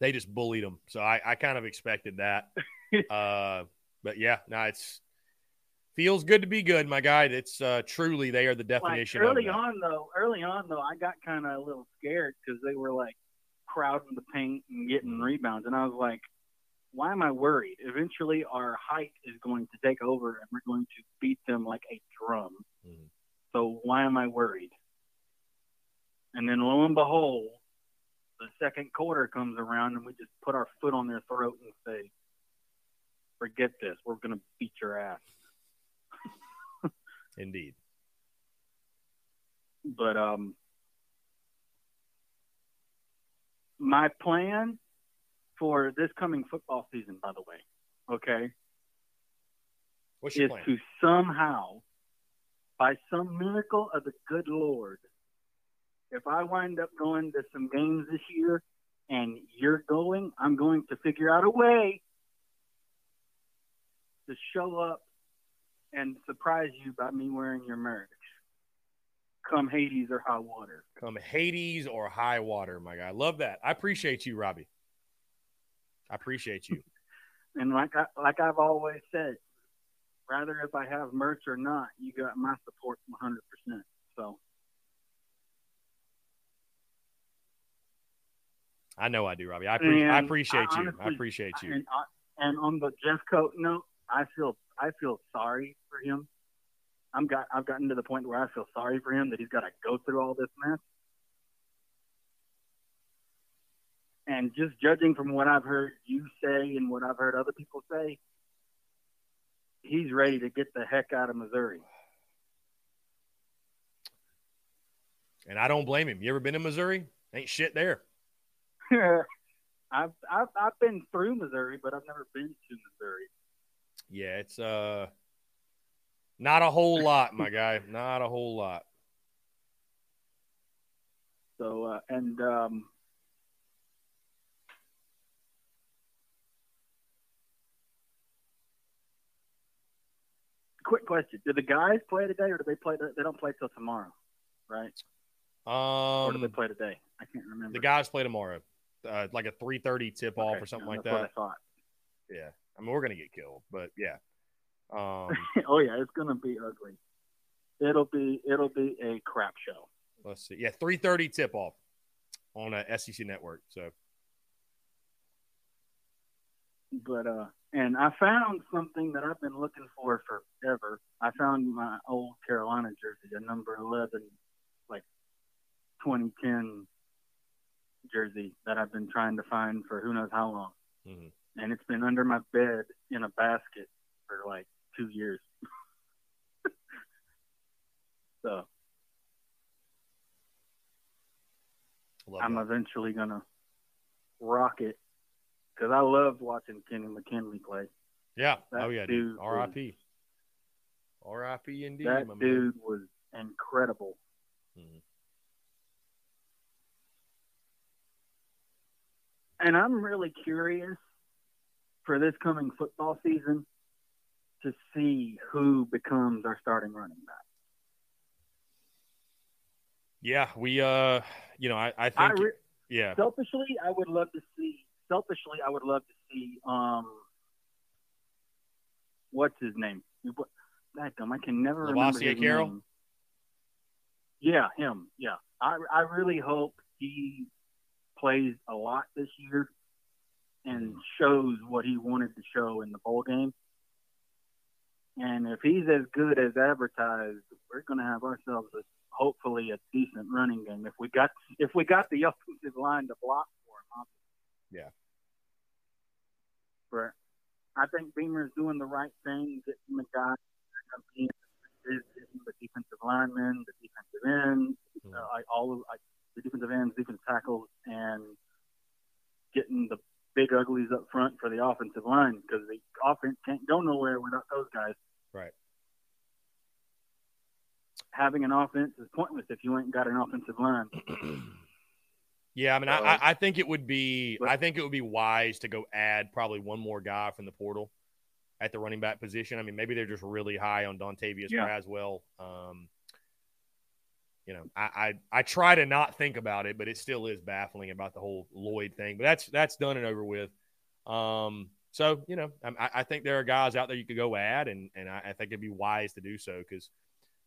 they just bullied them. So I, I kind of expected that. <laughs> uh, but yeah, no, it's feels good to be good, my guy. It's uh, truly they are the Like definition early of on though, early on though, I got kind of a little scared because they were like crowding the paint and getting Mhm. rebounds, and I was like, "Why am I worried? Eventually, our height is going to take over, and we're going to beat them like a drum. Mhm. So why am I worried?" And then lo and behold, the second quarter comes around, and we just put our foot on their throat and say, forget this. We're gonna beat your ass. <laughs> Indeed. But um, my plan for this coming football season, by the way, okay, What's your is plan? to somehow, by some miracle of the good Lord, if I wind up going to some games this year and you're going, I'm going to figure out a way to show up and surprise you by me wearing your merch. Come Hades or high water. Come Hades or high water, my guy. Love that. I appreciate you, Robbie. I appreciate you. <laughs> And like I like I've always said, rather if I have merch or not, you got my support 100. percent So I know I do, Robbie. I, pre- I appreciate I you. I appreciate you. And I, and on the Jeff Coat note, I feel I feel sorry for him. I'm got I've gotten to the point where I feel sorry for him that he's got to go through all this mess. And just judging from what I've heard you say and what I've heard other people say, he's ready to get the heck out of Missouri. And I don't blame him. You ever been in Missouri? Ain't shit there. <laughs> I've, I've I've been through Missouri, but I've never been to Missouri. Yeah, it's uh not a whole lot, my guy. Not a whole lot. <laughs> So uh, and um, quick question: Do the guys play today, or do they play? They don't play till tomorrow, right? or do they Um play today? I can't remember. the guys play tomorrow. Uh, like a 3:30 tip off Okay, or something yeah, like that's that. What I thought. Yeah. I mean, we're going to get killed, but yeah. Um <laughs> oh yeah, it's gonna be ugly. It'll be it'll be a crap show. let's see. Yeah, 3:30 tip off on a SEC network. So, but uh and I found something that I've been looking for forever. I found my old Carolina jersey, a number eleven, like twenty ten jersey that I've been trying to find for who knows how long. mhm. And it's been under my bed in a basket for like two years. <laughs> so I'm that. eventually gonna rock it because I loved watching Kenny McKinley play. yeah. that Oh yeah, dude dude. RIP. RIP indeed. that my man. dude was incredible. Mhm. And I'm really curious for this coming football season to see who becomes our starting running back. Yeah, we uh you know, I, I I think re- yeah. selfishly, I would love to see. Selfishly, I would love to see. Um, what's his name? What? Dadgum, I can never remember his Carroll? name. Yeah, him. Yeah, I I really hope he plays a lot this year and shows what he wanted to show in the bowl game. And if he's as good as advertised, we're going to have ourselves a hopefully a decent running game. If we got if we got the <laughs> offensive line to block for him, obviously. Yeah. But I think Beamer's doing the right thing, getting the guy, the defensive linemen, the defensive ends, Mhm. uh, like all of like the defensive ends, defensive tackles, and getting the big uglies up front for the offensive line because the offense can't go nowhere without those guys. Right. Having an offense is pointless if you ain't got an offensive line. <clears throat> Yeah, I mean, I, I- I think it would be, I think it would be wise to go add probably one more guy from the portal at the running back position. I mean, maybe they're just really high on Dontavius Yeah. Braswell. Um, you know, I, I I try to not think about it, but it still is baffling about the whole Lloyd thing. But that's that's done and over with. Um, so you know, I, I think there are guys out there you could go add, and and I, I think it'd be wise to do so because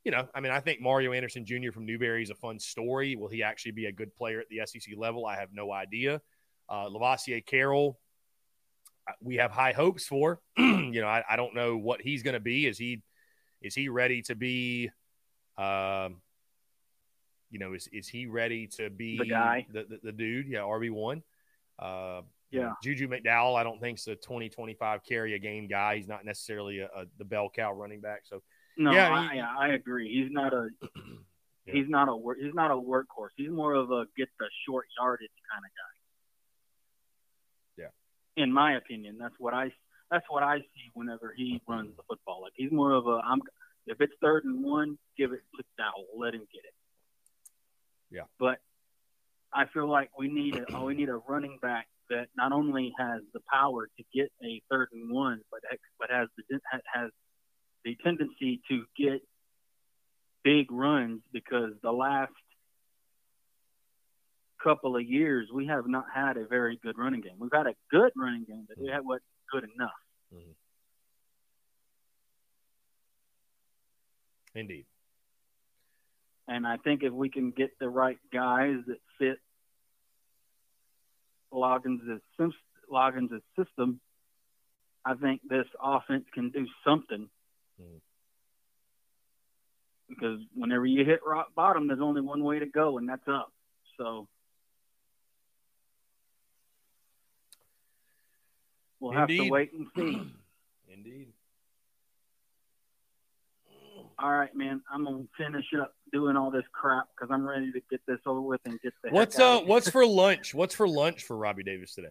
you know, I mean, I think Mario Anderson Jr. from Newberry is a fun story. Will he actually be a good player at the SEC level? I have no idea. Uh, Lovasea Carroll, uh, we have high hopes for. <clears throat> you know, I, I don't know what he's going to be. Is he is he ready to be? Um, you know, is is he ready to be The guy. the, the, the dude? Yeah, RB one. Uh, Yeah. Juju McDowell, I don't think's a 20, 25 carry a game guy. He's not necessarily a, a the bell cow running back. So No, Yeah, I, he- yeah, I agree. He's not a <clears throat> Yeah. he's not a work he's not a workhorse. He's more of a get the short yardage kind of guy. Yeah. In my opinion, that's what I that's what I see whenever he runs the football. Like he's more of a I'm if it's third and one, give it to Dowell, let him get it. Yeah. But I feel like we need a oh, we need a running back that not only has the power to get a third and one, but but has the has the tendency to get big runs because the last couple of years we have not had a very good running game. We've had a good running game, but it mm-hmm. wasn't good enough. Mm-hmm. indeed. And I think if we can get the right guys that fit Loggins' Loggins' system, I think this offense can do something. Mhm. Because whenever you hit rock bottom, there's only one way to go, and that's up. So we'll have to wait and see. <clears throat> Indeed. All right, man. I'm gonna finish up doing all this crap because I'm ready to get this over with and get the. What's out uh what's for lunch? What's for lunch for Robbie Davis today?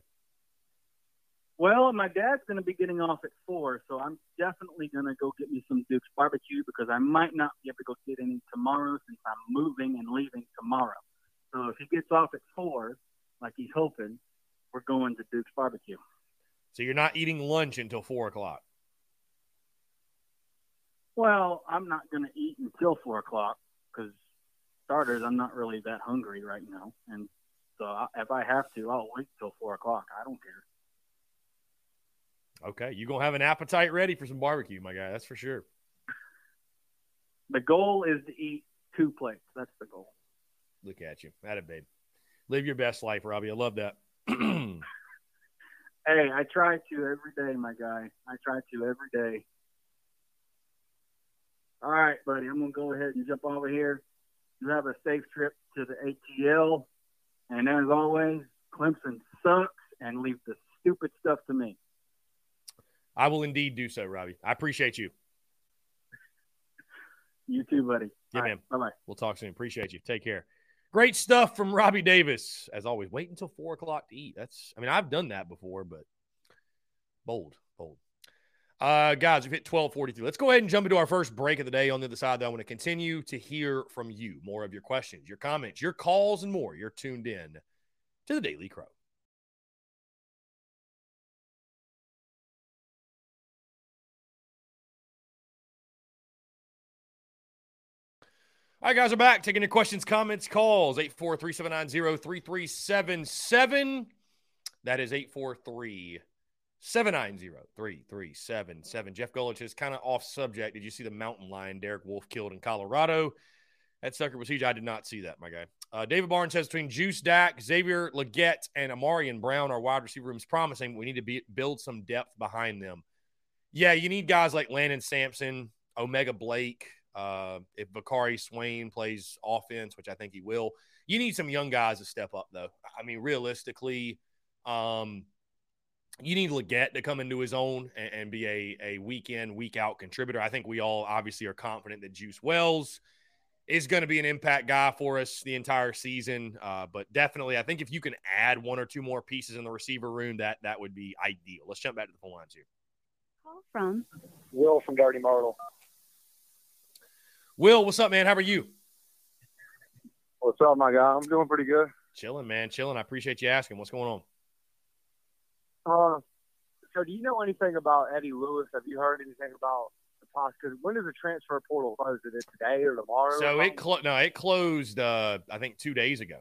Well, my dad's going to be getting off at four, so I'm definitely going to go get me some Duke's barbecue because I might not be able to go get any tomorrow since I'm moving and leaving tomorrow. So if he gets off at four, like he's hoping, we're going to Duke's barbecue. So you're not eating lunch until four o'clock. Well, I'm not going to eat until four o'clock because starters, I'm not really that hungry right now, and so I, if I have to, I'll wait till four o'clock. I don't care. Okay, you gonna have an appetite ready for some barbecue, my guy. That's for sure. The goal is to eat two plates. That's the goal. Look at you, at it, babe. Live your best life, Robbie. I love that. <clears throat> Hey, I try to every day, my guy. I try to every day. All right, buddy. I'm gonna go ahead and jump over here. You have a safe trip to the ATL, and as always, Clemson sucks, and leave the stupid stuff to me. I will indeed do so, Robbie. I appreciate you. You too, buddy. Yeah, man. Bye bye. We'll talk soon. Appreciate you. Take care. Great stuff from Robbie Davis. As always, wait until four o'clock to eat. That's, I mean, I've done that before, but bold, bold. Uh, guys, we've hit 1243. Let's go ahead and jump into our first break of the day on the other side. Though I want to continue to hear from you more of your questions, your comments, your calls, and more. You're tuned in to the Daily Crow. All right, guys, we're back. Taking your questions, comments, calls. 843 790 3377. That is 843 790 3377. Jeff Gullich is kind of off subject. Did you see the mountain lion Derek Wolf killed in Colorado? That sucker was huge. I did not see that, my guy. Uh, David Barnes says between Juice Dak, Xavier Legette, and Ahmarean Brown, our wide receiver room is promising. We need to be, build some depth behind them. Yeah, you need guys like Landon Sampson, O'Mega Blake. Uh, if Bakari Swain plays offense, which I think he will, you need some young guys to step up, though. I mean, realistically, um, you need Legette to come into his own and, and be a, a week in, week out contributor. I think we all obviously are confident that Juice Wells is going to be an impact guy for us the entire season. Uh, but definitely, I think if you can add one or two more pieces in the receiver room, that that would be ideal. Let's jump back to the phone lines here. Call from Will from Dirty Myrtle. Will, what's up, man? How are you? What's up, my guy? I'm doing pretty good. Chilling, man. Chilling. I appreciate you asking. What's going on? Uh, so, do you know anything about Eddie Lewis? Have you heard anything about the possibility? Because when does the transfer portal close? Is it today or tomorrow? So or it clo- no, it closed. Uh, I think two days ago.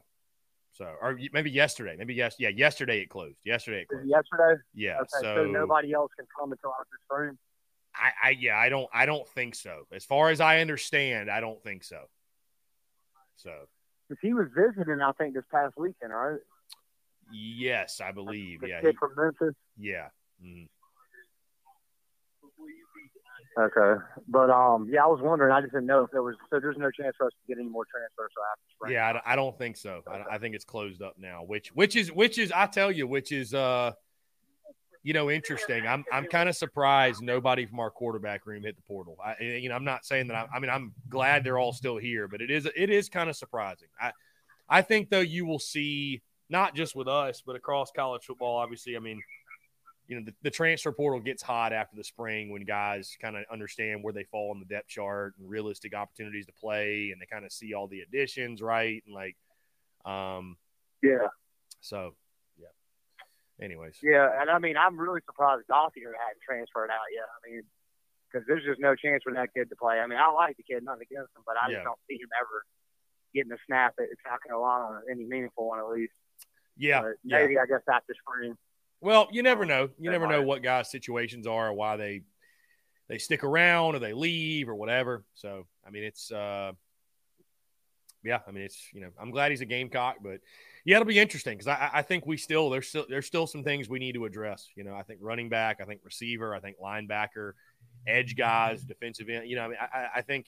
So or maybe yesterday. Maybe yes, yeah, yesterday it closed. Yesterday it closed. Yesterday? Yeah. Okay, so, so nobody else can come into our room. I, I yeah, I don't I don't think so. As far as I understand, I don't think so. So Because he was visiting, I think, this past weekend, right? yes, I believe. The Yeah. kid he- from Memphis. yeah. Mhm. Okay, but um, yeah, I was wondering. I just didn't know if there was. So there's no chance for us to get any more transfers after. Yeah, I don't- I, don't think so. I, I think it's closed up now. Which, which is, which is, I tell you, which is, uh, you know, interesting. I'm, I'm kind of surprised nobody from our quarterback room hit the portal. I, you know, I'm not saying that. I, I mean, I'm glad they're all still here, but it is, it is kind of surprising. I, I think though you will see not just with us, but across college football. Obviously, I mean, you know, the, the transfer portal gets hot after the spring when guys kind of understand where they fall on the depth chart and realistic opportunities to play, and they kind of see all the additions, right? And like, um, Yeah, so. Anyways, yeah, and I mean, I'm really surprised Gauthier hadn't transferred out yet. I mean, because there's just no chance for that kid to play. I mean, I like the kid, nothing against him, but I Yeah. just don't see him ever getting a snap at South Carolina, any meaningful one at least. yeah, But yeah. maybe I guess after spring. Well, you never know. You never know what guys' situations are or why they they stick around or they leave or whatever. So, I mean, it's uh yeah, I mean, it's you know, I'm glad he's a Gamecock, but yeah, it'll be interesting because I, I think we still there's still there's still some things we need to address. You know, I think running back, I think receiver, I think linebacker, edge guys, defensive end. You know, I mean, I, I- think.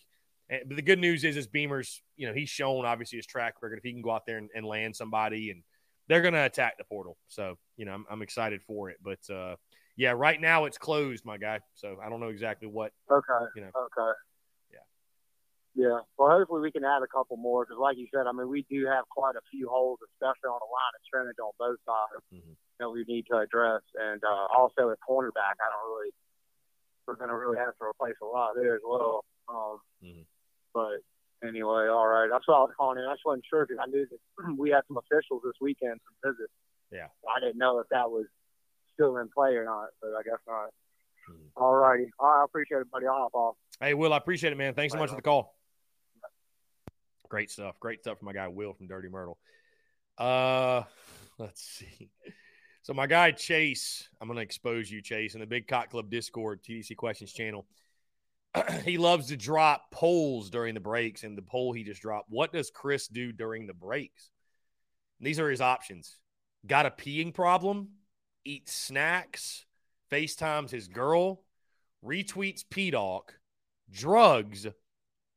eh, But the good news is, is Beamer's. You know, he's shown obviously his track record. If he can go out there and, and land somebody, and they're going to attack the portal. So you know, I'm, I'm excited for it. But uh, yeah, right now it's closed, my guy. So I don't know exactly what Okay. You know. Okay. Yeah. Well, hopefully we can add a couple more because, like you said, I mean, we do have quite a few holes, especially on the line of scrimmage on both sides Mhm. that we need to address, and uh, also at cornerback, I don't really. We're going to really have to replace a lot there as well. Um, Mhm. But anyway, all right. That's what I was calling in. I just wasn't sure because I knew that <clears throat> we had some officials this weekend, some visits. Yeah. I didn't know if that was still in play or not, but I guess not. Mhm. All righty. All right, I appreciate it, buddy. I'll hop off. Hey, Will, I appreciate it, man. Thanks so much for the call. Great stuff. Great stuff from my guy Will from Dirty Myrtle. Uh, let's see. So my guy Chase, I'm going to expose you, Chase, in the Big Cock Club Discord TDC Questions channel. <clears throat> he loves to drop polls during the breaks, and the poll he just dropped: What does Chris do during the breaks? These are his options: Got a peeing problem? Eats snacks? FaceTimes his girl? Retweets P Doc? drugs,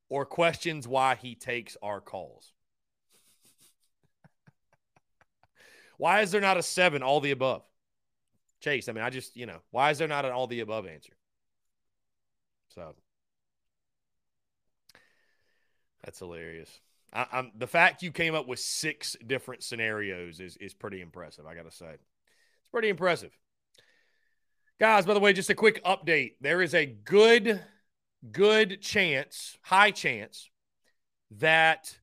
or questions why he takes our calls. <laughs> why is there not a seven, all the above? Chase, I mean, I just, you know, why is there not an all the above answer? So that's hilarious. I, the fact you came up with six different scenarios is is pretty impressive. I gotta say, it's pretty impressive, guys. By the way, just a quick update. There is a good good chance, high chance, that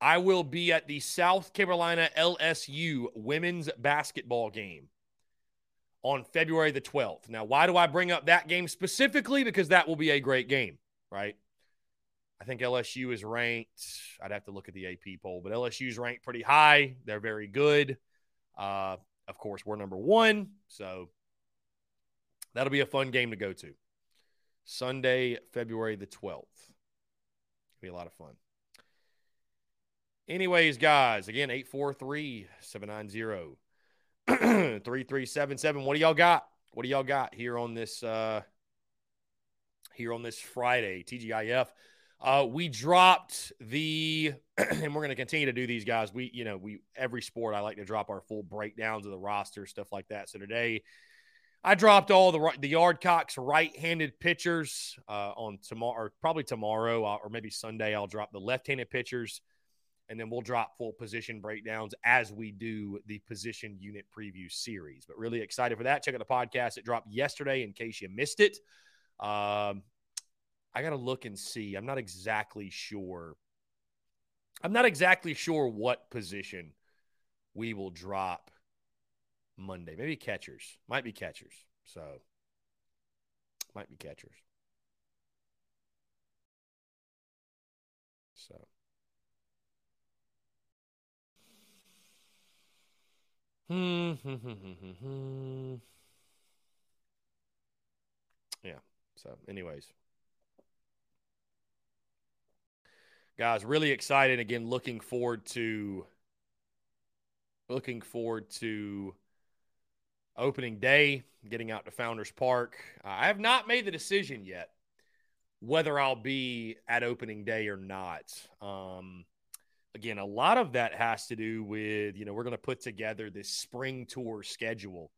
I will be at the South Carolina LSU women's basketball game on February the 12th. Now, why do I bring up that game specifically? Because that will be a great game, right? I think LSU is ranked. I'd have to look at the AP poll, but LSU is ranked pretty high. They're very good. Uh, of course, we're number one. So that'll be a fun game to go to. Sunday, February the 12th. Be a lot of fun. Anyways, guys, again, 843 790 <clears throat> 3377. What do y'all got? What do y'all got here on this uh here on this Friday, TGIF? Uh we dropped the <clears throat> and we're going to continue to do these guys. We, you know, we every sport I like to drop our full breakdowns of the roster, stuff like that. So today I dropped all the the Yardcocks right-handed pitchers uh, on tomorrow, or probably tomorrow, uh, or maybe Sunday. I'll drop the left-handed pitchers, and then we'll drop full position breakdowns as we do the position unit preview series. But really excited for that. Check out the podcast; it dropped yesterday. In case you missed it, um, I got to look and see. I'm not exactly sure. I'm not exactly sure what position we will drop Monday. Maybe catchers. Might be catchers. So might be catchers. So. <laughs> Yeah. So, anyways. Guys, really excited again. Looking forward to looking forward to opening day, getting out to Founders Park. Uh, I have not made the decision yet whether I'll be at opening day or not. Um, again, a lot of that has to do with, you know, we're going to put together this spring tour schedule.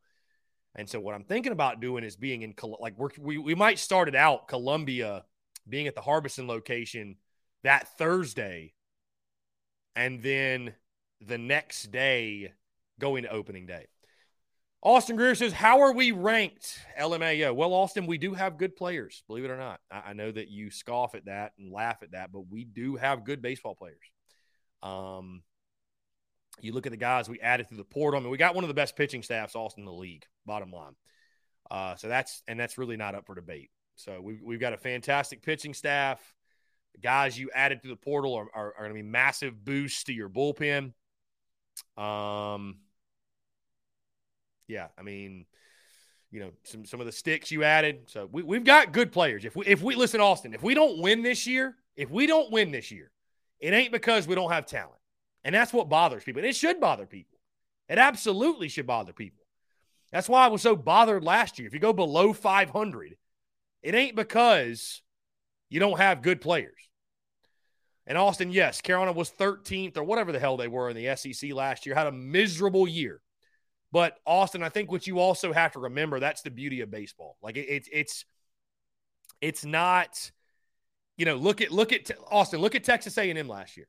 And so what I'm thinking about doing is being in, like, we're, we, we might start it out Columbia, being at the Harbison location that Thursday. And then the next day going to opening day. Austin Greer says, How are we ranked, LMAO? Well, Austin, we do have good players, believe it or not. I, I, know that you scoff at that and laugh at that, but we do have good baseball players. Um, you look at the guys we added through the portal. I mean, we got one of the best pitching staffs, Austin, in the league, bottom line. Uh, so that's, and that's really not up for debate. So we've, we've got a fantastic pitching staff. The guys you added to the portal are, are, are going to be massive boosts to your bullpen. Um, yeah, I mean, you know, some some of the sticks you added. So we, we've got good players. If we if we listen, Austin, if we don't win this year, if we don't win this year, it ain't because we don't have talent. And that's what bothers people. And it should bother people. It absolutely should bother people. That's why I was so bothered last year. If you go below 500, it ain't because you don't have good players. And Austin, yes, Carolina was 13th or whatever the hell they were in the SEC last year, had a miserable year. But Austin, I think what you also have to remember that's the beauty of baseball. Like it, it's it's it's not, you know, look at look at Austin, look at Texas A&M last year.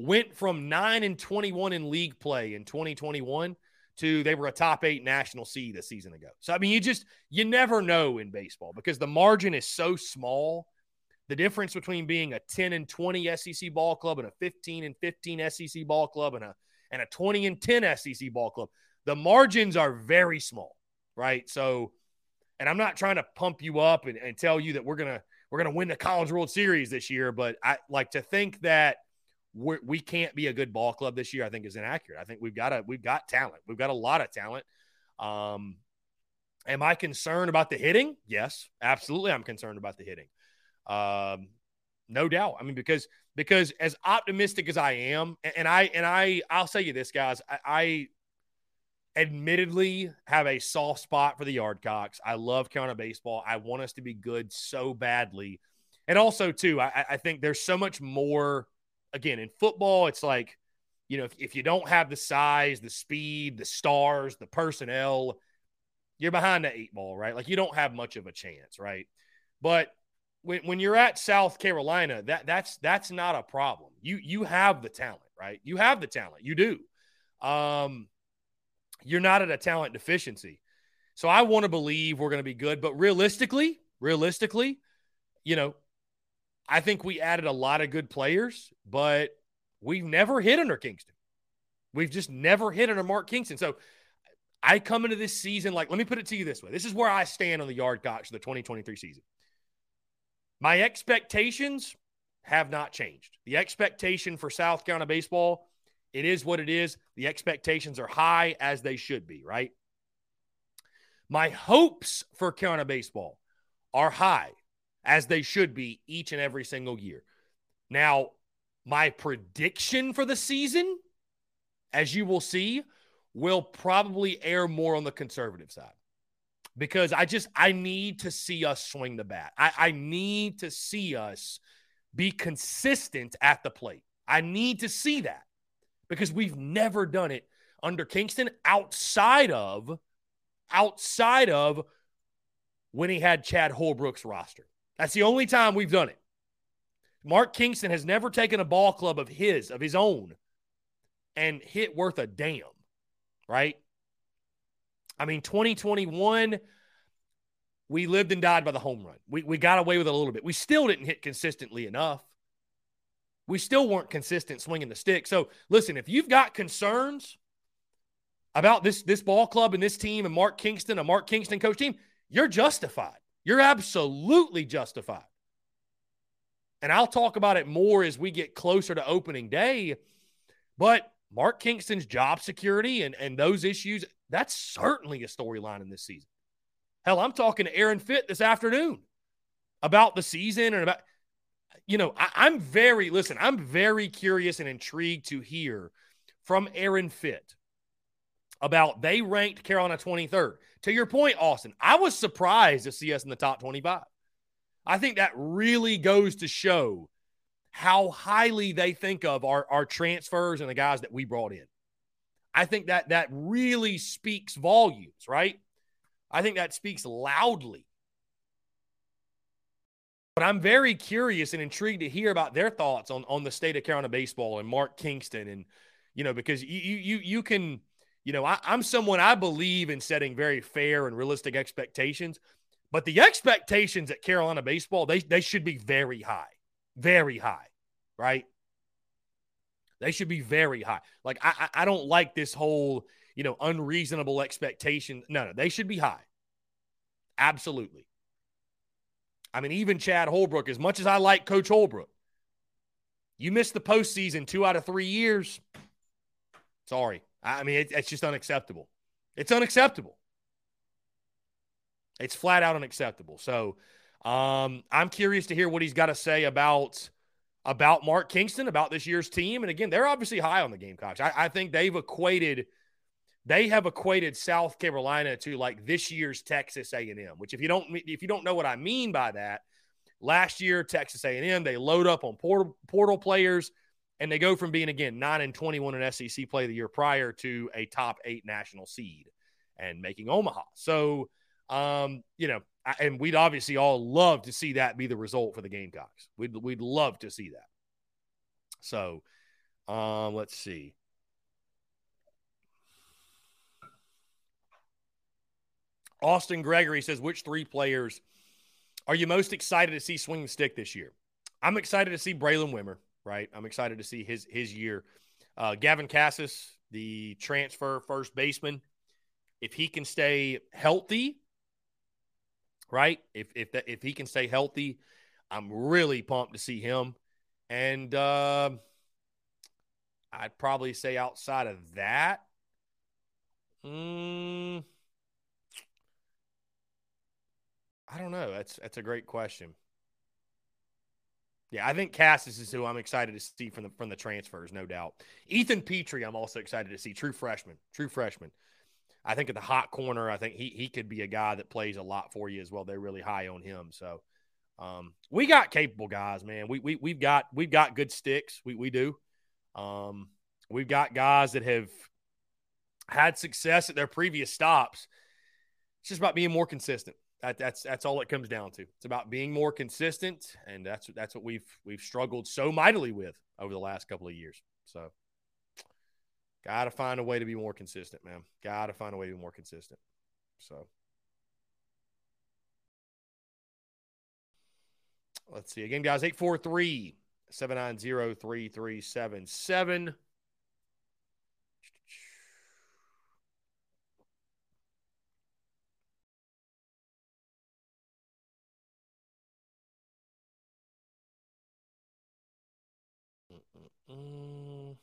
Went from 9 and 21 in league play in 2021 to they were a top 8 national seed a season ago. So I mean, you just you never know in baseball because the margin is so small. The difference between being a 10 and 20 SEC ball club and a 15 and 15 SEC ball club and a and a 20 and 10 SEC ball club the margins are very small, right? So, and I'm not trying to pump you up and, and tell you that we're gonna we're gonna win the College World Series this year, but I like to think that we're, we can not be a good ball club this year. I think is inaccurate. I think we've got a we've got talent. We've got a lot of talent. Um, am I concerned about the hitting? Yes, absolutely. I'm concerned about the hitting. Um, no doubt. I mean, because because as optimistic as I am, and, I and I I'll say you this, guys, I, I admittedly have a soft spot for the Yardcocks. I love Carolina baseball. I want us to be good so badly. And also, too, I, I think there's so much more. Again, in football, it's like, you know, if, if you don't have the size, the speed, the stars, the personnel, you're behind the eight ball, right? Like you don't have much of a chance, right? But when, when you're at South Carolina, that that's that's not a problem. You you have the talent, right? You have the talent. You do. Um, you're not at a talent deficiency. So I want to believe we're going to be good, but realistically, realistically, you know, I think we added a lot of good players, but we've never hit under Kingston. We've just never hit under Mark Kingston. So I come into this season like, let me put it to you this way. This is where I stand on the Yardcocks of the 2023 season. My expectations have not changed. The expectation for South Carolina baseball it is what it is. The expectations are high as they should be, right? My hopes for Carolina baseball are high as they should be each and every single year. Now, my prediction for the season, as you will see, will probably err more on the conservative side because I just I need to see us swing the bat. I, I need to see us be consistent at the plate. I need to see that because we've never done it under Kingston outside of outside of when he had Chad Holbrook's roster. That's the only time we've done it. Mark Kingston has never taken a ball club of his, of his own, and hit worth a damn, right? I mean, 2021, we lived and died by the home run. We, we got away with it a little bit. We still didn't hit consistently enough we still weren't consistent swinging the stick. So listen, if you've got concerns about this this ball club and this team and Mark Kingston, a Mark Kingston coach team, you're justified. You're absolutely justified. And I'll talk about it more as we get closer to opening day. But Mark Kingston's job security and, and those issues, that's certainly a storyline in this season. Hell, I'm talking to Aaron Fitt this afternoon about the season and about you know, I, am very, listen, I'm very curious and intrigued to hear from Aaron Fitt about they ranked Carolina 23rd. To your point, Austin, I was surprised to see us in the top 25. I think that really goes to show how highly they think of our, our transfers and the guys that we brought in. I think that that really speaks volumes, right? I think that speaks loudly. But I'm very curious and intrigued to hear about their thoughts on, on the state of Carolina baseball and Mark Kingston and you know because you you you can you know I, I'm someone I believe in setting very fair and realistic expectations, but the expectations at Carolina baseball they they should be very high, very high, right? They should be very high. Like I, I don't like this whole, you know, unreasonable expectation. No, no, they should be high. Absolutely. I mean, even Chad Holbrook, as much as I like Coach Holbrook, you missed the postseason two out of three years. Sorry. I mean, it, it's just unacceptable. It's unacceptable. It's flat out unacceptable. So um, I'm curious to hear what he's got to say about about Mark Kingston, about this year's team. And again, they're obviously high on the Gamecocks. I, I think they've equated they have equated South Carolina to like this year's Texas A&M, which if you don't if you don't know what I mean by that, last year Texas A&M they load up on portal, portal players and they go from being again 9 and 21 in SEC play the year prior to a top 8 national seed and making Omaha. So um, you know, and we'd obviously all love to see that be the result for the Gamecocks. We'd we'd love to see that. So, um, let's see. Austin Gregory says, which three players are you most excited to see swing the stick this year? I'm excited to see Braylon Wimmer, right? I'm excited to see his his year. Uh, Gavin Casas, the transfer first baseman, if he can stay healthy, right? If if that, if he can stay healthy, I'm really pumped to see him. And uh, I'd probably say outside of that, mm, I don't know. That's that's a great question. Yeah, I think Casas is who I'm excited to see from the from the transfers, no doubt. Ethan Petry, I'm also excited to see. True freshman, true freshman. I think at the hot corner, I think he he could be a guy that plays a lot for you as well. They're really high on him. So um, we got capable guys, man. We we we've got we've got good sticks. We we do. Um, we've got guys that have had success at their previous stops. It's just about being more consistent. That, that's that's all it comes down to. It's about being more consistent, and that's that's what we've we've struggled so mightily with over the last couple of years. So Got to find a way to be more consistent, man. Got to find a way to be more consistent. So let's see again, guys 843 790 3377. Mm-mm-mm.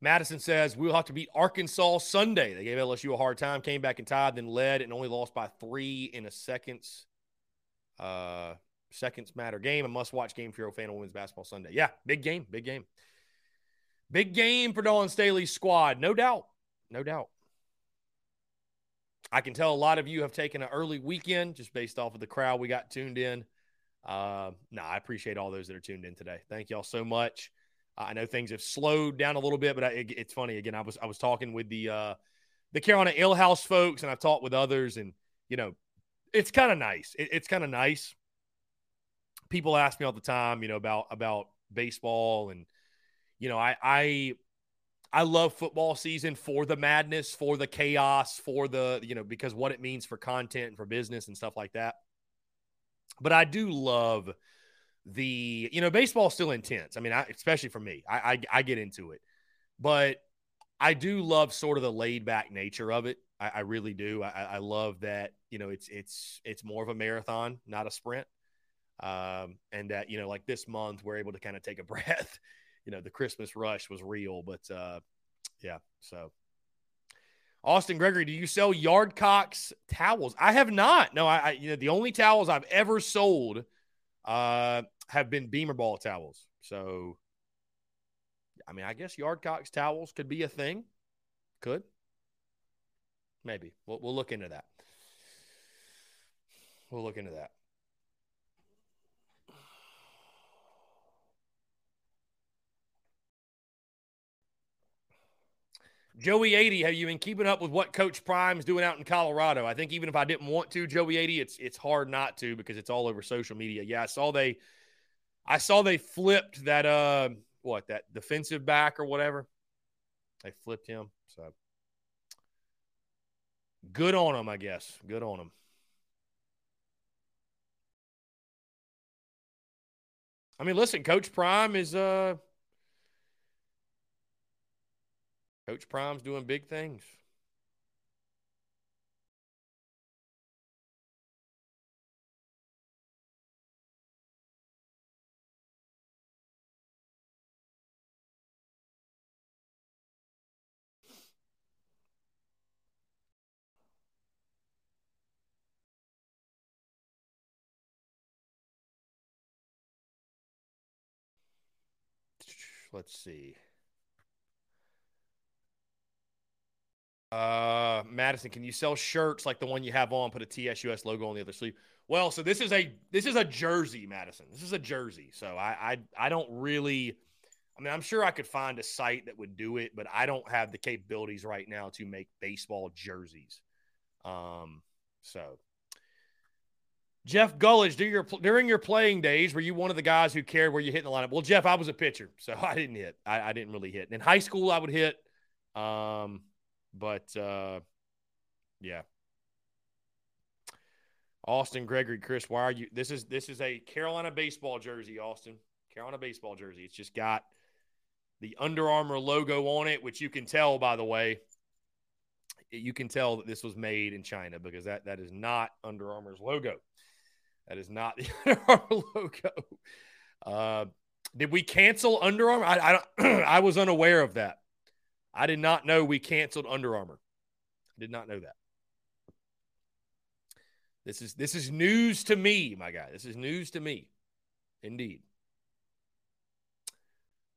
Madison says we'll have to beat Arkansas Sunday. They gave LSU a hard time, came back and tied, then led and only lost by three in a seconds. Uh, seconds matter game. A must-watch game for your fan of women's basketball Sunday. Yeah, big game, big game, big game for Dawn Staley's squad, no doubt, no doubt. I can tell a lot of you have taken an early weekend just based off of the crowd we got tuned in. Uh, no, I appreciate all those that are tuned in today. Thank y'all so much. I know things have slowed down a little bit, but I, it, it's funny. Again, I was I was talking with the uh, the Carolina Ale House folks, and I've talked with others, and you know, it's kind of nice. It, it's kind of nice. People ask me all the time, you know, about about baseball, and you know, I I I love football season for the madness, for the chaos, for the you know, because what it means for content and for business and stuff like that. But I do love the you know baseball is still intense. I mean, I, especially for me, I, I, I get into it, but I do love sort of the laid back nature of it. I, I really do. I, I, love that you know it's it's it's more of a marathon, not a sprint, um, and that you know like this month we're able to kind of take a <laughs> breath. you know, the Christmas rush was real, but uh, yeah. So Austin Gregory, do you sell Yardcocks towels? I have not. No, I, I, you know the only towels I've ever sold uh, have been Beamer ball towels. So, I mean, I guess Yardcocks towels could be a thing. Could. Maybe. We'll, we'll look into that. We'll look into that. Joey 80, have you been keeping up with what Coach Prime's doing out in Colorado? I think even if I didn't want to, Joey 80, it's it's hard not to because it's all over social media. Yeah, I saw they I saw they flipped that uh what, that defensive back or whatever. They flipped him. So good on them, I guess. Good on them. I mean, listen, Coach Prime is uh Coach Prime's doing big things. Let's see. Uh, Madison, can you sell shirts like the one you have on? Put a TSUS logo on the other sleeve. Well, so this is a this is a jersey, Madison. This is a jersey. So I I I don't really. I mean, I'm sure I could find a site that would do it, but I don't have the capabilities right now to make baseball jerseys. Um, so Jeff Gullidge, during your, during your playing days, were you one of the guys who cared where you hit in the lineup? Well, Jeff, I was a pitcher, so <laughs> I didn't hit. I, I didn't really hit. in high school, I would hit. Um, but uh, yeah. Austin Gregory, Chris, why are you? This is this is a Carolina baseball jersey, Austin. Carolina baseball jersey. It's just got the Under Armour logo on it, which you can tell, by the way. You can tell that this was made in China because that that is not Under Armour's logo. That is not <laughs> the Under Armour logo. Uh, did we cancel Under Armour? I I, <clears throat> I was unaware of that. I did not know we canceled Under Armour. I did not know that. This is this is news to me, my guy. This is news to me. Indeed.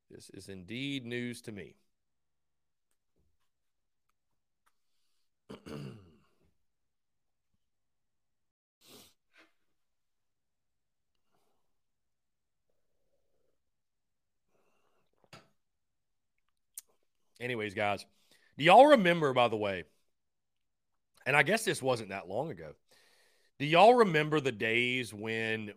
This is indeed news to me. <clears throat> Anyways, guys, do y'all remember, by the way, and I guess this wasn't that long ago. Do y'all remember the days when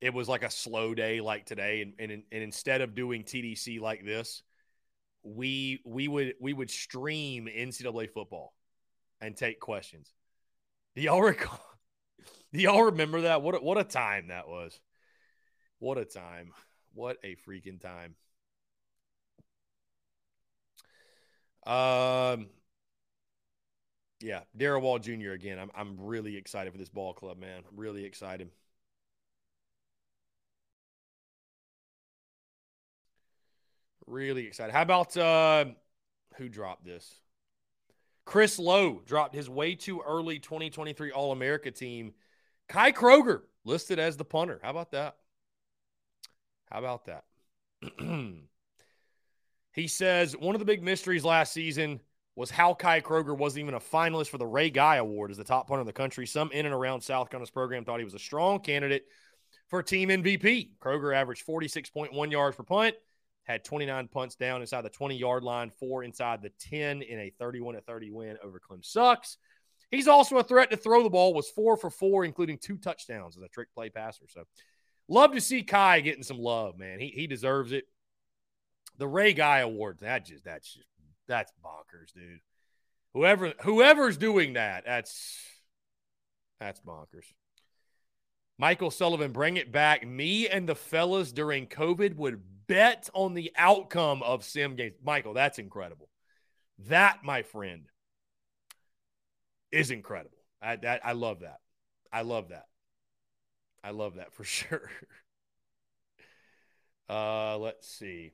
it was like a slow day like today and, and, and instead of doing TDC like this, we we would we would stream NCAA football and take questions. Do y'all <laughs> recall? Do y'all remember that? What a, what a time that was. What a time. What a freaking time. Um, yeah, Darrell Wall Jr. again. I'm I'm really excited for this ball club, man. I'm really excited. Really excited. How about uh, who dropped this? Chris Low dropped his way too early 2023 All America team. Kai Kroger listed as the punter. How about that? How about that? <clears throat> He says one of the big mysteries last season was how Kai Kroger wasn't even a finalist for the Ray Guy Award as the top punter in the country. Some in and around South Carolina's program thought he was a strong candidate for team MVP. Kroger averaged 46.1 yards per punt, had 29 punts down inside the 20 yard line, four inside the 10 in a 31 30 win over Clem Sucks. He's also a threat to throw the ball, was four for four, including two touchdowns as a trick play passer. So love to see Kai getting some love, man. He, he deserves it the Ray Guy Award. That just that's just that's bonkers, dude. Whoever whoever's doing that, that's that's bonkers. Michael Sullivan, bring it back. Me and the fellas during COVID would bet on the outcome of sim games. Michael, that's incredible. That, my friend, is incredible. I that I love that. I love that. I love that for <laughs> sure. Uh, let's see.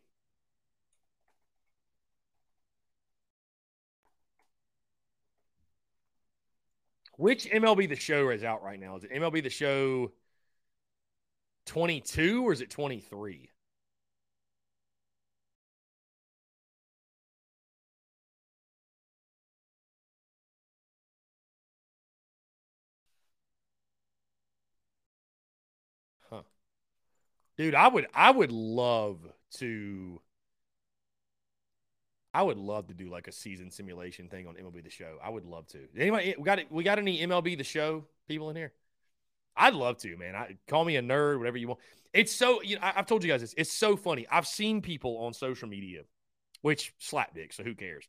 Which MLB the show is out right now? Is it MLB the show 22 or is it 23? Huh. Dude, I would I would love to I would love to do like a season simulation thing on MLB the show. I would love to. Anybody we got it? we got any MLB the show people in here? I'd love to, man. I call me a nerd, whatever you want. It's so you know, I, have told you guys this. It's so funny. I've seen people on social media, which slap dick, so who cares?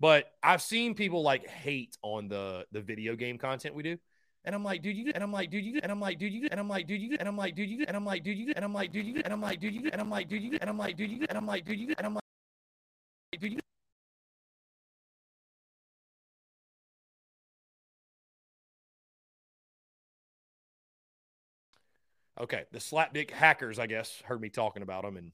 But I've seen people like hate on the the video game content we do. And I'm like, dude, you, and I'm like, dude, you, and I'm like, dude, you, and I'm like, dude, you, and I'm like, dude, you, and I'm like, dude, you, and I'm like, dude, you, and I'm like, dude, you, and I'm like, dude, you, and I'm like, dude, you, and I'm like, dude, you, and I'm like, dude, you. Okay, the slapdick hackers, I guess, heard me talking about them, and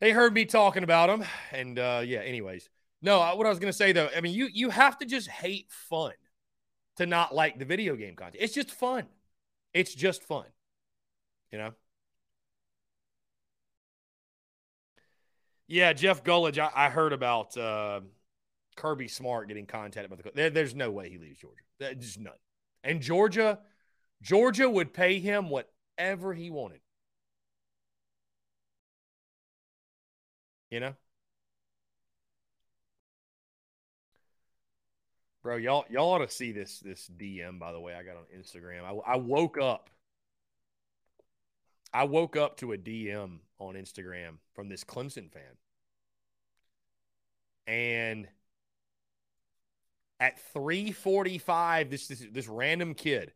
they heard me talking about them, and uh, yeah. Anyways, no, what I was gonna say though, I mean, you you have to just hate fun to not like the video game content. It's just fun. It's just fun. You know? Yeah, Jeff Gullidge, I, I heard about uh, Kirby Smart getting contacted by the there, there's no way he leaves Georgia. There's none. And Georgia, Georgia would pay him whatever he wanted. You know? Bro, y'all y'all ought to see this this DM by the way I got on Instagram. I, I woke up. I woke up to a DM on Instagram from this Clemson fan. And at 3:45 this, this this random kid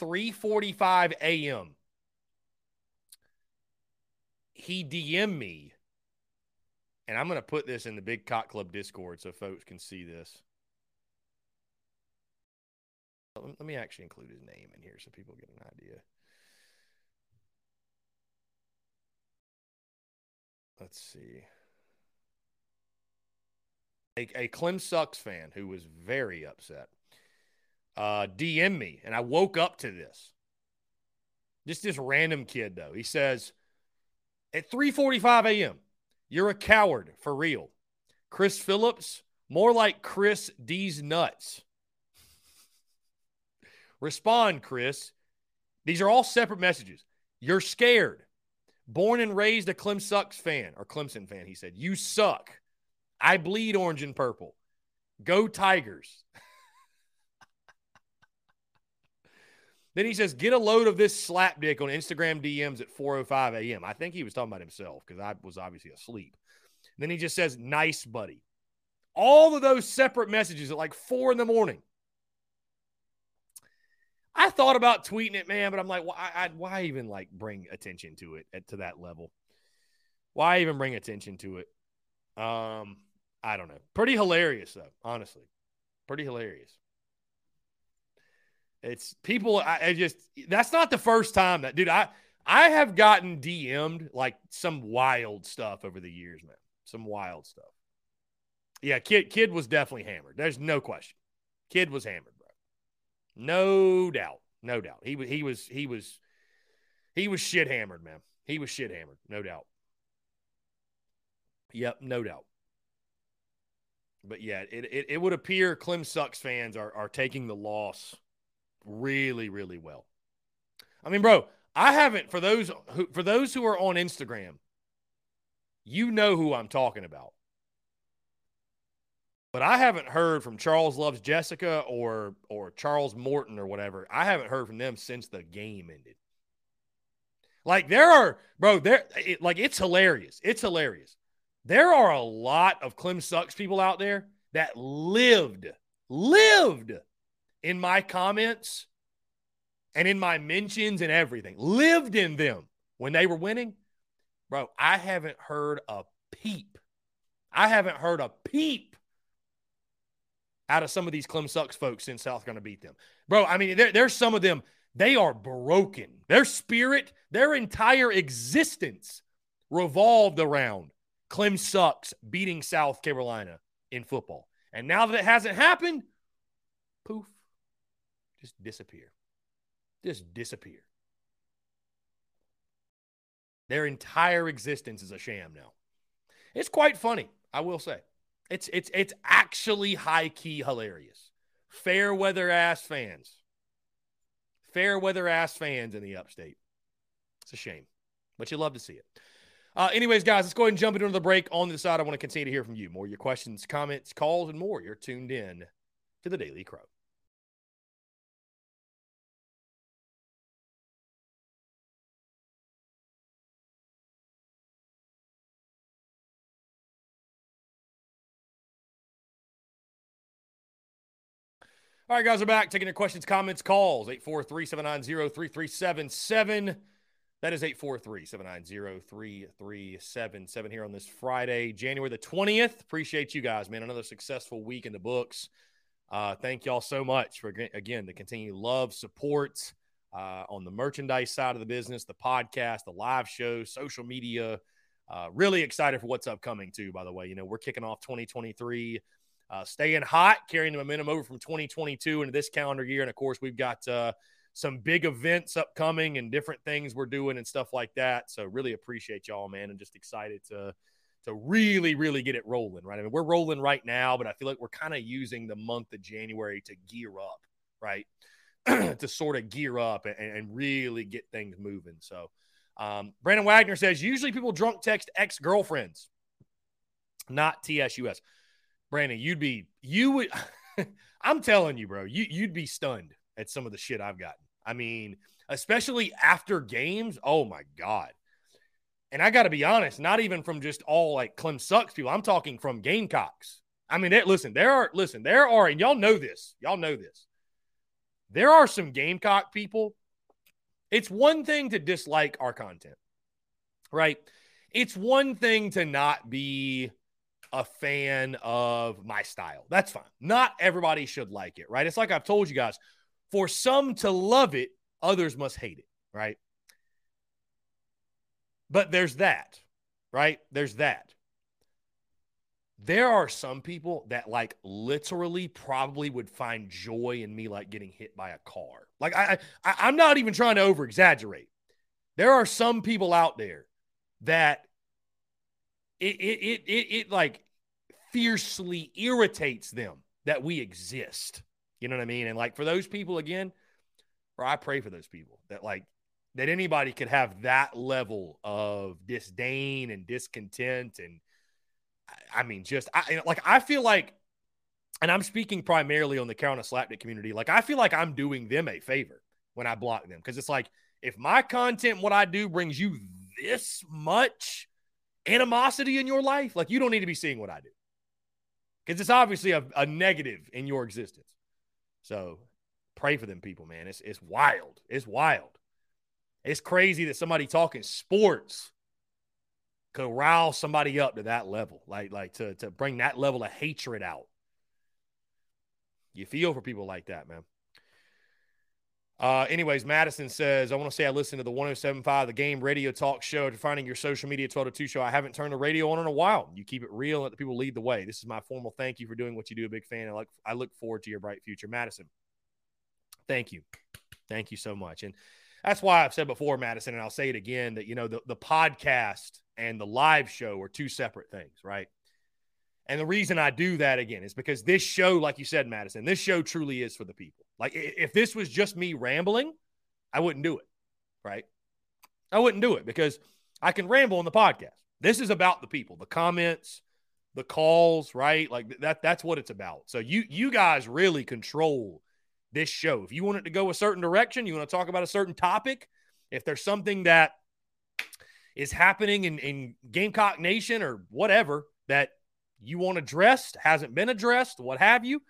3:45 a.m. he DM me and I'm going to put this in the Big Cock Club Discord so folks can see this. Let me actually include his name in here so people get an idea. Let's see. A, a Clem Sucks fan who was very upset uh, DM me, and I woke up to this. Just this random kid, though. He says, at 3.45 a.m., you're a coward for real. Chris Phillips, more like Chris D's nuts. <laughs> Respond, Chris. These are all separate messages. You're scared. Born and raised a Clem Sucks fan or Clemson fan, he said. You suck. I bleed orange and purple. Go Tigers. <laughs> then he says, get a load of this slap dick on Instagram DMs at 4.05 a.m. I think he was talking about himself because I was obviously asleep. then he just says, nice buddy. All of those separate messages at like four in the morning. I thought about tweeting it, man, but I'm like, why, I, why even like bring attention to it at, to that level? Why even bring attention to it? Um, I don't know. Pretty hilarious though, honestly. Pretty hilarious. It's people. I, I just that's not the first time that dude. I I have gotten DM'd like some wild stuff over the years, man. Some wild stuff. Yeah, kid kid was definitely hammered. There's no question. Kid was hammered. No doubt. No doubt. He was he was he was he was shit hammered, man. He was shit hammered, no doubt. Yep, no doubt. But yeah, it, it, it would appear Clem Sucks fans are, are taking the loss really, really well. I mean, bro, I haven't for those who for those who are on Instagram, you know who I'm talking about. But I haven't heard from Charles Loves Jessica or or Charles Morton or whatever. I haven't heard from them since the game ended. Like there are, bro, there it, like it's hilarious. It's hilarious. There are a lot of Clem Sucks people out there that lived, lived in my comments and in my mentions and everything. Lived in them when they were winning. Bro, I haven't heard a peep. I haven't heard a peep out of some of these Clem Sucks folks in South going to beat them. Bro, I mean, there, there's some of them, they are broken. Their spirit, their entire existence revolved around Clem Sucks beating South Carolina in football. And now that it hasn't happened, poof, just disappear. Just disappear. Their entire existence is a sham now. It's quite funny, I will say. It's it's it's actually high key hilarious. Fair weather ass fans. Fair weather ass fans in the upstate. It's a shame, but you love to see it. Uh, anyways, guys, let's go ahead and jump into the break. On the side, I want to continue to hear from you. More your questions, comments, calls, and more. You're tuned in to the Daily Crow. All right, guys, we're back taking your questions, comments, calls. 843 790 3377. That is 843 790 3377 here on this Friday, January the 20th. Appreciate you guys, man. Another successful week in the books. Uh, thank y'all so much for, again, the continued love, support uh, on the merchandise side of the business, the podcast, the live shows, social media. Uh, really excited for what's upcoming, too, by the way. You know, we're kicking off 2023 uh, staying hot, carrying the momentum over from 2022 into this calendar year. And of course, we've got uh, some big events upcoming and different things we're doing and stuff like that. So really appreciate y'all, man, and just excited to to really, really get it rolling, right? I mean, we're rolling right now, but I feel like we're kind of using the month of January to gear up, right? <clears throat> to sort of gear up and, and, really get things moving. So, um, Brandon Wagner says usually people drunk text ex girlfriends, not TSUS. Brandon, you'd be you would. <laughs> I'm telling you, bro, you you'd be stunned at some of the shit I've gotten. I mean, especially after games. Oh my god. And I got to be honest, not even from just all like Clem sucks people. I'm talking from Gamecocks. I mean, listen, there are listen, there are, and y'all know this. Y'all know this. There are some Gamecock people. It's one thing to dislike our content, right? It's one thing to not be a fan of my style. That's fine. Not everybody should like it, right? It's like I've told you guys for some to love it, others must hate it, right? But there's that, right? There's that. There are some people that like literally probably would find joy in me like getting hit by a car. Like I, I I'm not even trying to over exaggerate. There are some people out there that it, it, it, it, it like fiercely irritates them that we exist. You know what I mean? And like for those people again, or I pray for those people that like that anybody could have that level of disdain and discontent and I mean just I like I feel like and I'm speaking primarily on the Carolina Slapdick community. Like I feel like I'm doing them a favor when I block them because it's like if my content, what I do, brings you this much animosity in your life, like you don't need to be seeing what I do because it's obviously a, a negative in your existence. So pray for them people, man. It's it's wild. It's wild. It's crazy that somebody talking sports could rile somebody up to that level, like like to to bring that level of hatred out. You feel for people like that, man. Uh, anyways, Madison says, I want to say I listened to the 1075, the game radio talk show, defining your social media 12 to 2 show. I haven't turned the radio on in a while. You keep it real and let the people lead the way. This is my formal thank you for doing what you do. A big fan. I like I look forward to your bright future. Madison, thank you. Thank you so much. And that's why I've said before, Madison, and I'll say it again that, you know, the, the podcast and the live show are two separate things, right? And the reason I do that again is because this show, like you said, Madison, this show truly is for the people. Like if this was just me rambling, I wouldn't do it. Right. I wouldn't do it because I can ramble on the podcast. This is about the people, the comments, the calls, right? Like that that's what it's about. So you you guys really control this show. If you want it to go a certain direction, you want to talk about a certain topic, if there's something that is happening in, in Gamecock Nation or whatever that you want addressed, hasn't been addressed, what have you,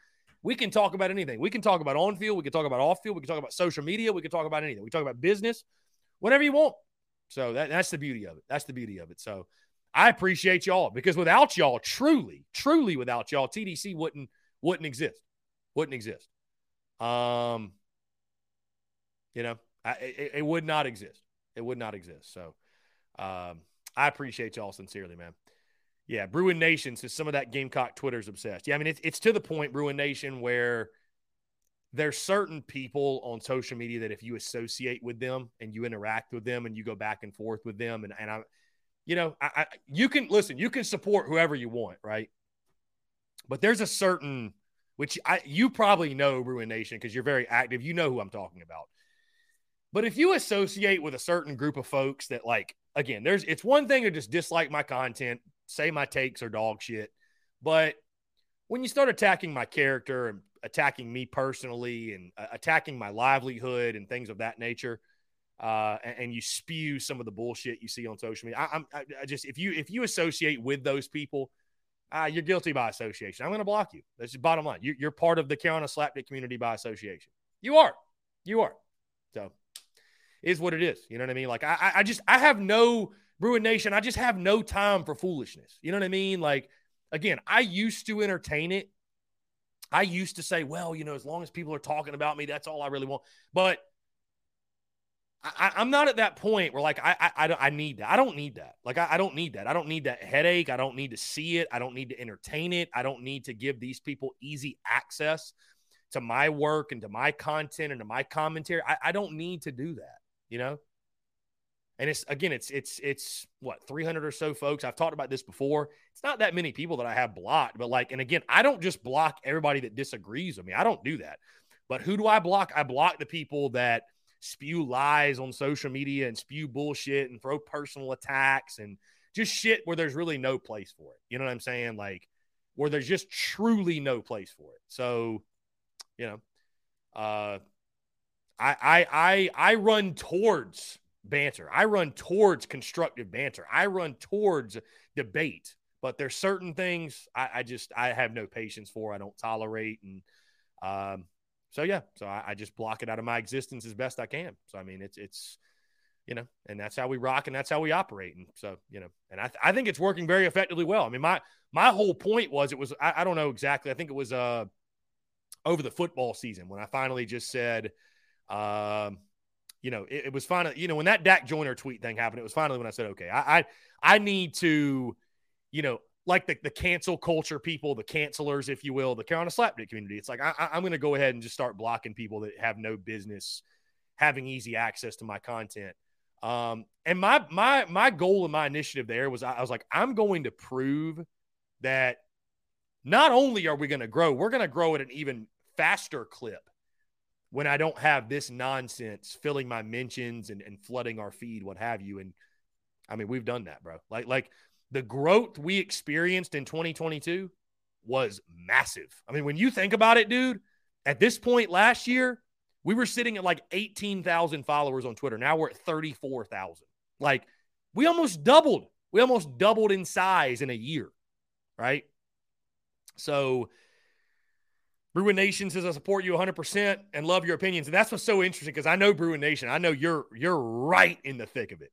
we can talk about anything. We can talk about on field, we can talk about off field, we can talk about social media, we can talk about anything. We talk about business, whatever you want. So that, that's the beauty of it. That's the beauty of it. So I appreciate y'all because without y'all, truly, truly without y'all, TDC wouldn't wouldn't exist. Wouldn't exist. Um, you know, I, it, it would not exist. It would not exist. So um, I appreciate y'all sincerely, man. Yeah, Bruin Nation says some of that Gamecock Twitter's obsessed. Yeah, I mean it's it's to the point, Bruin Nation, where there's certain people on social media that if you associate with them and you interact with them and you go back and forth with them and and I, you know, I, I you can listen, you can support whoever you want, right? But there's a certain which I you probably know Bruin Nation because you're very active. You know who I'm talking about. But if you associate with a certain group of folks that like, again, there's it's one thing to just dislike my content, say my takes are dog shit, but when you start attacking my character and attacking me personally and uh, attacking my livelihood and things of that nature, uh, and, and, you spew some of the bullshit you see on social media, I, I, I just if you if you associate with those people, uh, you're guilty by association. I'm going to block you. That's the bottom line. You, are part of the Carolina Slapdick community by association. You are. You are. So, is what it is. You know what I mean? Like I, I just I have no Bruin Nation. I just have no time for foolishness. You know what I mean? Like again, I used to entertain it. I used to say, well, you know, as long as people are talking about me, that's all I really want. But I, am not at that point where like I, I I need that. I don't need that. Like I, I don't need that. I don't need that headache. I don't need to see it. I don't need to entertain it. I don't need to give these people easy access to my work and to my content and to my commentary. I, I don't need to do that. You know. And it's again, it's it's it's what 300 or so folks. I've talked about this before. It's not that many people that I have blocked, but like, and again, I don't just block everybody that disagrees with me. I don't do that. But who do I block? I block the people that spew lies on social media and spew bullshit and throw personal attacks and just shit where there's really no place for it. You know what I'm saying? Like where there's just truly no place for it. So, you know, uh, I I I I run towards banter. I run towards constructive banter. I run towards debate. But there's certain things I, I just I have no patience for. I don't tolerate, and um, so yeah, so I, I, just block it out of my existence as best I can. So I mean, it's it's you know, and that's how we rock and that's how we operate. And so you know, and I th- I think it's working very effectively well. I mean, my my whole point was it was I, I don't know exactly. I think it was uh over the football season when I finally just said, um, you know, it, it was finally you know when that Dak Joyner tweet thing happened, it was finally when I said, okay, I I, I need to, you know, like the, the cancel culture people, the cancelers, if you will, the Carolina Slapdick community. It's like I, am going to go ahead and just start blocking people that have no business having easy access to my content. Um, and my my my goal and my initiative there was I, I was like I'm going to prove that not only are we going to grow, we're going to grow at an even faster clip when I don't have this nonsense filling my mentions and, and flooding our feed, what have you. And I mean, we've done that, bro. Like like the growth we experienced in 2022 was massive. I mean, when you think about it, dude, at this point last year, we were sitting at like 18,000 followers on Twitter. Now we're at 34,000. Like we almost doubled. We almost doubled in size in a year, right? So, Bruin Nation says I support you 100% and love your opinions, and that's what's so interesting because I know Bruin Nation. I know you're you're right in the thick of it.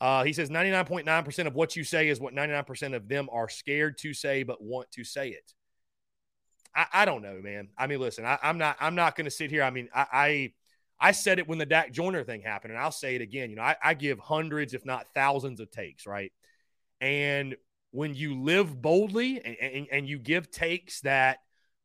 Uh, he says 99.9% of what you say is what 99% of them are scared to say but want to say it. I, I don't know, man. I mean, listen, I, am not I'm not going to sit here. I mean, I, I, I said it when the Dak Joyner thing happened, and I'll say it again. You know, I, I give hundreds, if not thousands, of takes, right? And when you live boldly and, and, and you give takes that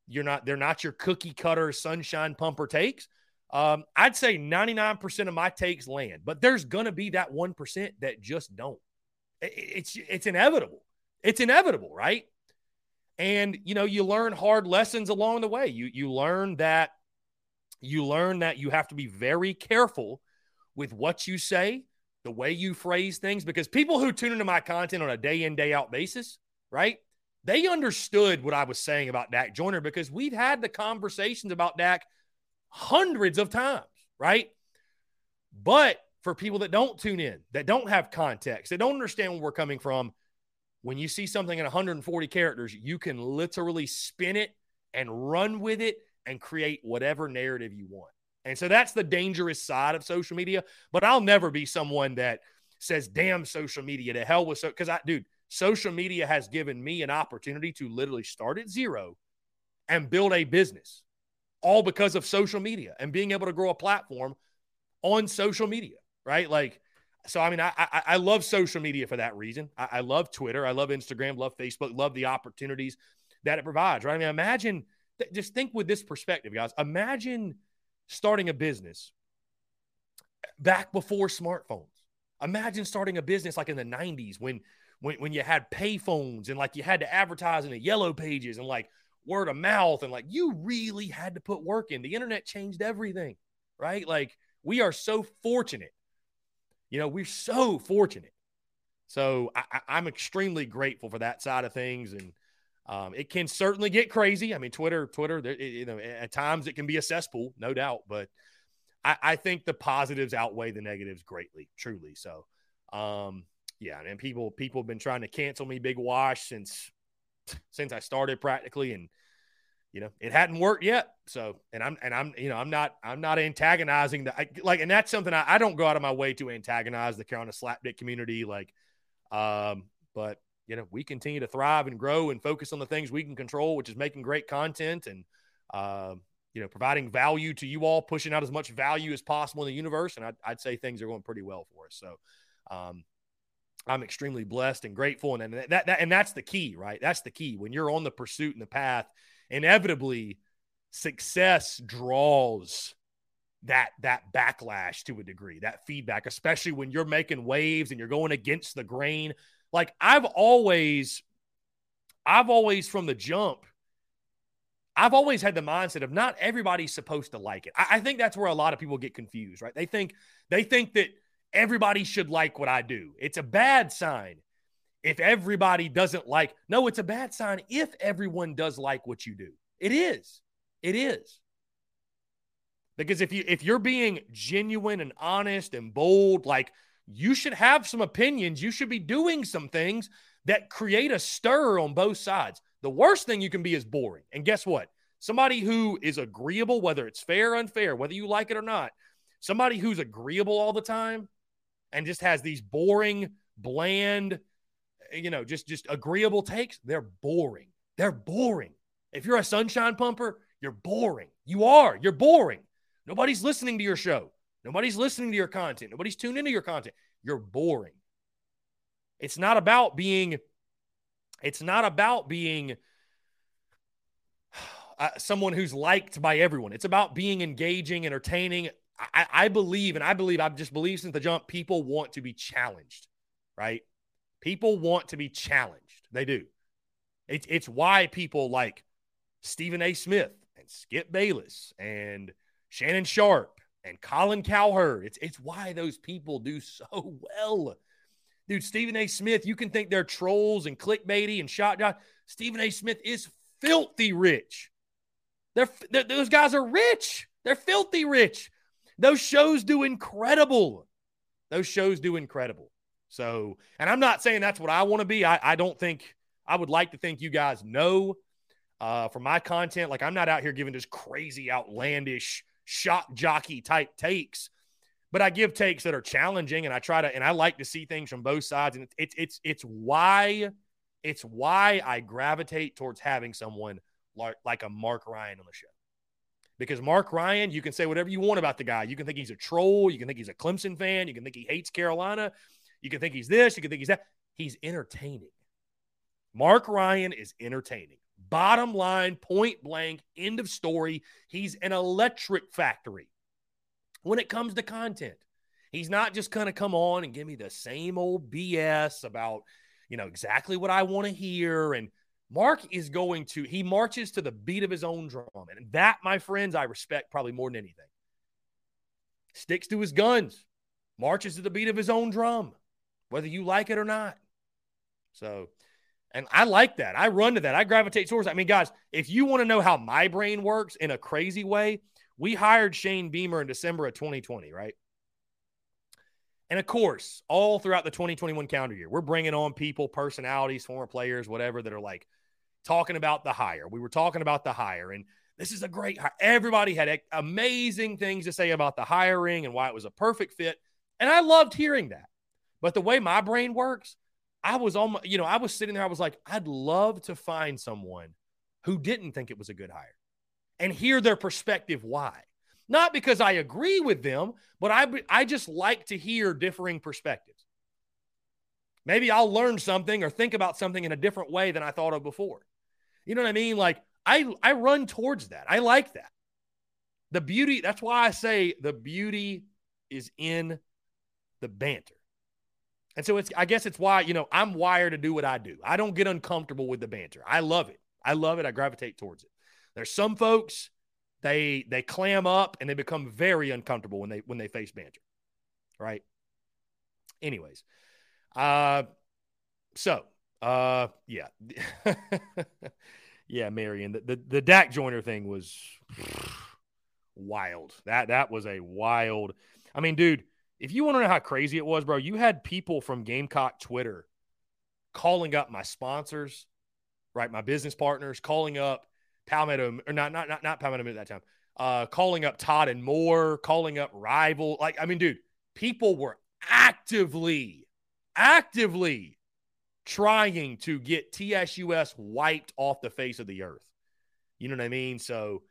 you're not they're not your cookie cutter sunshine pumper takes um, I'd say 99% of my takes land, but there's gonna be that 1% that just don't. It's it's inevitable. It's inevitable, right? And you know, you learn hard lessons along the way. You you learn that you learn that you have to be very careful with what you say, the way you phrase things, because people who tune into my content on a day in, day out basis, right? They understood what I was saying about Dak Joyner because we've had the conversations about Dak hundreds of times, right? But for people that don't tune in, that don't have context, that don't understand where we're coming from, when you see something in 140 characters, you can literally spin it and run with it and create whatever narrative you want. And so that's the dangerous side of social media. But I'll never be someone that says, damn social media, to hell with so because I dude, social media has given me an opportunity to literally start at zero and build a business all because of social media and being able to grow a platform on social media, right? Like, so I mean, I I, I love social media for that reason. I, I, love Twitter, I love Instagram, love Facebook, love the opportunities that it provides, right? I mean, imagine, just think with this perspective, guys. Imagine starting a business back before smartphones. Imagine starting a business like in the 90s when when, when you had payphones and like you had to advertise in the yellow pages and like word of mouth and like you really had to put work in. The internet changed everything, right? Like We are so fortunate. You know, we're so fortunate. So I, am extremely grateful for that side of things, and um, it can certainly get crazy. I mean, Twitter, Twitter, you know, at times it can be a cesspool, no doubt. But I, I think the positives outweigh the negatives greatly, truly. So, um, yeah, and people people have been trying to cancel me, Big Wash, since since I started practically, and you know it hadn't worked yet. So, and I'm and I'm you know I'm not I'm not antagonizing the I, like, and that's something I, I don't go out of my way to antagonize the Carolina slapdick community, like, um, but you know we continue to thrive and grow and focus on the things we can control, which is making great content and. Uh, you know, providing value to you all, pushing out as much value as possible in the universe. And I'd, I'd say things are going pretty well for us. So, um, I'm extremely blessed and grateful. And, and that, that, and that's the key, right? That's the key. When you're on the pursuit and the path, inevitably success draws that that backlash to a degree, that feedback, especially when you're making waves and you're going against the grain. Like I've always, I've always from the jump, I've always had the mindset of not everybody's supposed to like it. I, I think that's where a lot of people get confused, right? They think they think that everybody should like what I do. It's a bad sign if everybody doesn't like. No, it's a bad sign if everyone does like what you do. It is. It is. Because if you if you're being genuine and honest and bold, like you should have some opinions, you should be doing some things that create a stir on both sides. The worst thing you can be is boring. And guess what? Somebody who is agreeable, whether it's fair or unfair, whether you like it or not, somebody who's agreeable all the time and just has these boring, bland, you know, just just agreeable takes, they're boring. They're boring. If you're a sunshine pumper, you're boring. You are. You're boring. Nobody's listening to your show. Nobody's listening to your content. Nobody's tuned into your content. You're boring. It's not about being it's not about being <sighs> uh, someone who's liked by everyone. It's about being engaging, entertaining, I, I believe, and I believe, I've just believed since the jump, people want to be challenged, right? People want to be challenged. They do. It's, it's why people like Stephen A. Smith and Skip Bayless and Shannon Sharpe and Colin Cowherd. It's, it's why those people do so <laughs> well. Dude, Stephen A. Smith, you can think they're trolls and clickbaity and shot. Stephen A. Smith is filthy rich. They're, they're, those guys are rich. They're filthy rich. Those shows do incredible. Those shows do incredible. So, and I'm not saying that's what I want to be. I, I don't think, I would like to think you guys know uh, for my content. Like, I'm not out here giving just crazy, outlandish, shock jockey type takes, but I give takes that are challenging and I try to, and I like to see things from both sides. And it's, it's, it's why, it's why I gravitate towards having someone like, like a Mark Ryan on the show. Because Mark Ryan, you can say whatever you want about the guy. You can think he's a troll. You can think he's a Clemson fan. You can think he hates Carolina. You can think he's this. You can think he's that. He's entertaining. Mark Ryan is entertaining. Bottom line, point blank, end of story. He's an electric factory when it comes to content. He's not just going to come on and give me the same old BS about, you know, exactly what I want to hear and Mark is going to, he marches to the beat of his own drum. And that, my friends, I respect probably more than anything. Sticks to his guns, marches to the beat of his own drum, whether you like it or not. So, and I like that. I run to that. I gravitate towards that. I mean, guys, if you want to know how my brain works in a crazy way, we hired Shane Beamer in December of 2020, right? And of course, all throughout the 2021 calendar year, we're bringing on people, personalities, former players, whatever, that are like talking about the hire. We were talking about the hire, and this is a great hire. Everybody had amazing things to say about the hiring and why it was a perfect fit. And I loved hearing that. But the way my brain works, I was almost, you know, I was sitting there, I was like, I'd love to find someone who didn't think it was a good hire and hear their perspective why. Not because I agree with them, but I, I just like to hear differing perspectives. Maybe I'll learn something or think about something in a different way than I thought of before. You know what I mean? Like I I run towards that. I like that. The beauty, that's why I say the beauty is in the banter. And so it's I guess it's why, you know, I'm wired to do what I do. I don't get uncomfortable with the banter. I love it. I love it. I gravitate towards it. There's some folks they they clam up and they become very uncomfortable when they when they face banter. Right? Anyways. Uh so uh yeah. <laughs> yeah, Marion. The, the the Dak Joyner thing was wild. That that was a wild. I mean, dude, if you want to know how crazy it was, bro, you had people from Gamecock Twitter calling up my sponsors, right? My business partners, calling up Palmetto, or not, not, not, not Palmetto at that time, uh, calling up Todd and Moore, calling up Rival. Like, I mean, dude, people were actively, actively trying to get TSUS wiped off the face of the earth. You know what I mean? So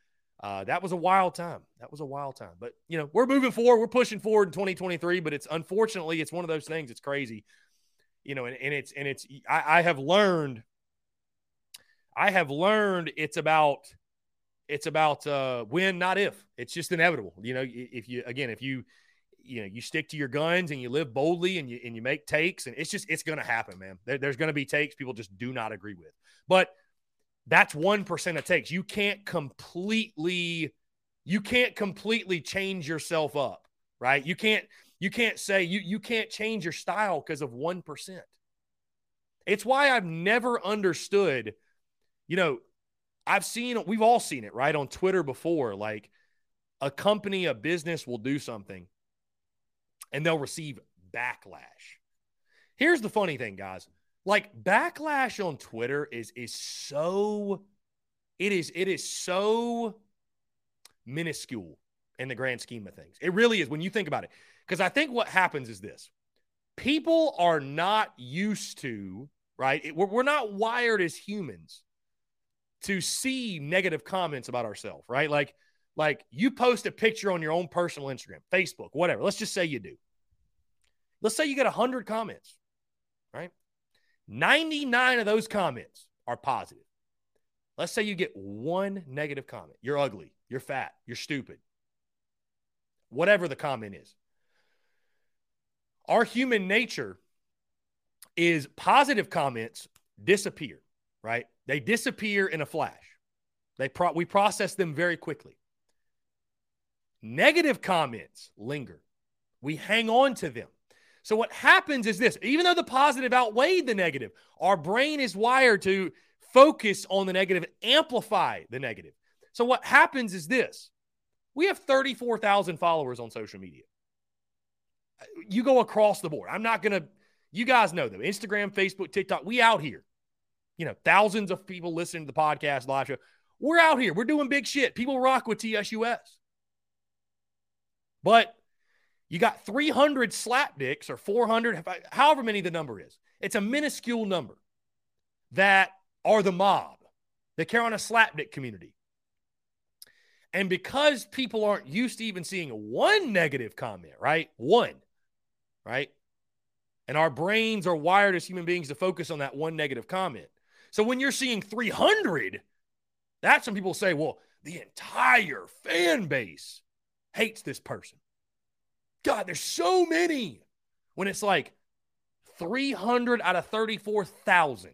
uh, that was a wild time. That was a wild time. But you know, we're moving forward. We're pushing forward in 2023. But it's unfortunately, it's one of those things. It's crazy. You know, and, and it's and it's. I, I have learned. I have learned it's about it's about uh, when, not if. It's just inevitable. You know, if you again, if you you know you stick to your guns and you live boldly and you and you make takes, and it's just it's going to happen, man. There, there's going to be takes people just do not agree with, but that's 1% of takes. You can't completely you can't completely change yourself up, right? You can't you can't say you you can't change your style because of 1%. It's why I've never understood you know, I've seen we've all seen it, right? On Twitter before like a company, a business will do something and they'll receive backlash. Here's the funny thing, guys like backlash on Twitter is is so it is it is so minuscule in the grand scheme of things. It really is when you think about it. Because I think what happens is this people are not used to, right? It, we're, we're not wired as humans to see negative comments about ourselves, right? Like, like you post a picture on your own personal Instagram, Facebook, whatever. Let's just say you do. Let's say you get 100 comments, right? 99 of those comments are positive. Let's say you get one negative comment. You're ugly. You're fat. You're stupid. Whatever the comment is. Our human nature is positive comments disappear, right? They disappear in a flash. They pro- we process them very quickly. Negative comments linger. We hang on to them. So what happens is this even though the positive outweighed the negative, our brain is wired to focus on the negative amplify the negative. So what happens is this we have 34,000 followers on social media. You go across the board. I'm not going to, you guys know them Instagram, Facebook, TikTok. We out here. You know, thousands of people listening to the podcast live show. We're out here. We're doing big shit. People rock with TSUS. But you got 300 slap dicks or 400, however many the number is. It's a minuscule number that are the mob, the Carolina slapdick community. And because people aren't used to even seeing one negative comment, right? One, right? And our brains are wired as human beings to focus on that one negative comment. So when you're seeing 300, that's when people say, well, the entire fan base hates this person. God, there's so many. When it's like 300 out of 34,000.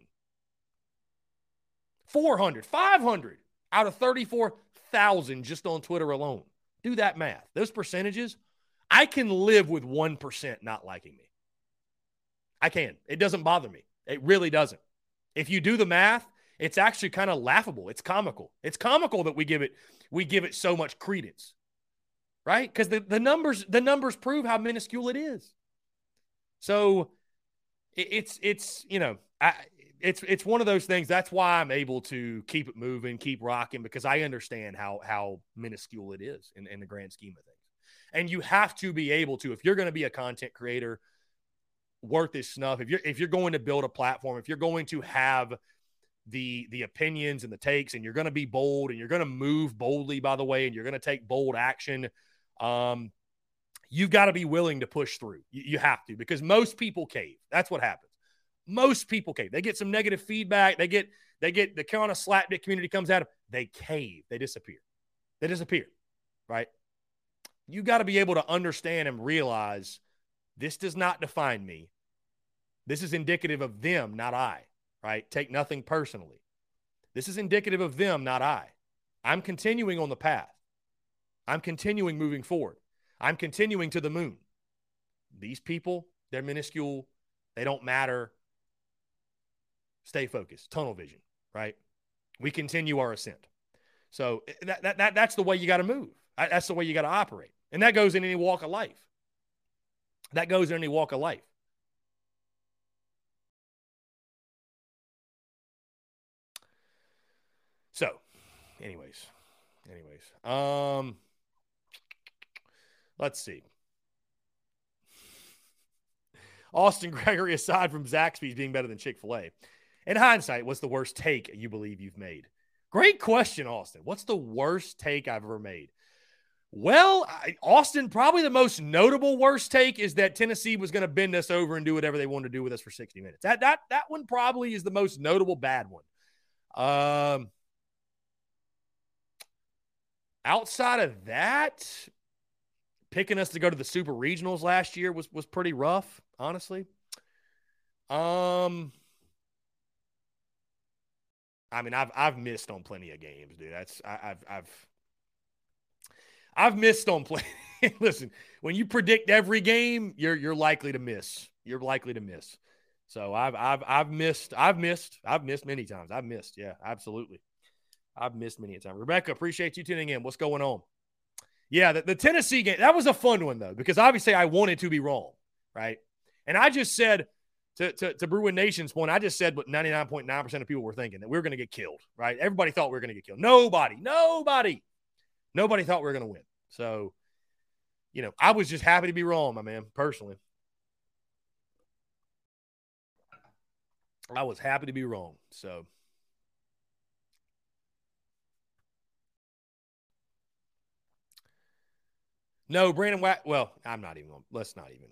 400, 500 out of 34,000 just on Twitter alone. Do that math. Those percentages, I can live with 1% not liking me. I can. It doesn't bother me. It really doesn't. If you do the math, it's actually kind of laughable. It's comical. It's comical that we give it we give it so much credence right? Because the, the numbers the numbers prove how minuscule it is. So it, it's it's you know I, it's it's one of those things. That's why I'm able to keep it moving, keep rocking because I understand how how minuscule it is in, in the grand scheme of things. And you have to be able to if you're going to be a content creator worth this snuff. If you're if you're going to build a platform, if you're going to have the the opinions and the takes and you're going to be bold and you're going to move boldly by the way and you're going to take bold action um, you've got to be willing to push through. You, you, have to because most people cave. That's what happens. Most people cave. They get some negative feedback. They get they get the Carolina slapdick community comes at them. They cave. They disappear. They disappear. Right. You got to be able to understand and realize this does not define me. This is indicative of them, not I. Right. Take nothing personally. This is indicative of them, not I. I'm continuing on the path. I'm continuing moving forward. I'm continuing to the moon. These people, they're minuscule. They don't matter. Stay focused, tunnel vision, right? We continue our ascent. So eh, that, that, that that's the way you got to move. That's the way you got to operate. And that goes in any walk of life. That goes in any walk of life. So, anyways, anyways, um, let's see. Austin <laughs> Gregory, aside from Zaxby's being better than Chick fil A, in hindsight, what's the worst take you believe you've made? Great question, Austin. What's the worst take I've ever made? Well, I, Austin, probably the most notable worst take is that Tennessee was going to bend us over and do whatever they wanted to do with us for 60 minutes. That that that one probably is the most notable bad one. Um, outside of that, picking us to go to the Super Regionals last year was was pretty rough, honestly. Um, I mean, I've I've missed on plenty of games, dude. That's I, have I've I've missed on plenty. <laughs> Listen, when you predict every game, you're you're likely to miss. You're likely to miss. So I've I've I've missed. I've missed. I've missed many times. I've missed. Yeah, absolutely. I've missed many a time. Rebecca, appreciate you tuning in. What's going on? Yeah, the, the Tennessee game, that was a fun one, though, because obviously I wanted to be wrong, right? And I just said to, to, to Bruin Nation's point, I just said what 99.9% of people were thinking that we were going to get killed, right? Everybody thought we were going to get killed. Nobody, nobody, nobody thought we were going to win. So, you know, I was just happy to be wrong, my man, personally. I was happy to be wrong. So, No, Brandon. Well, I'm not even. Let's not even.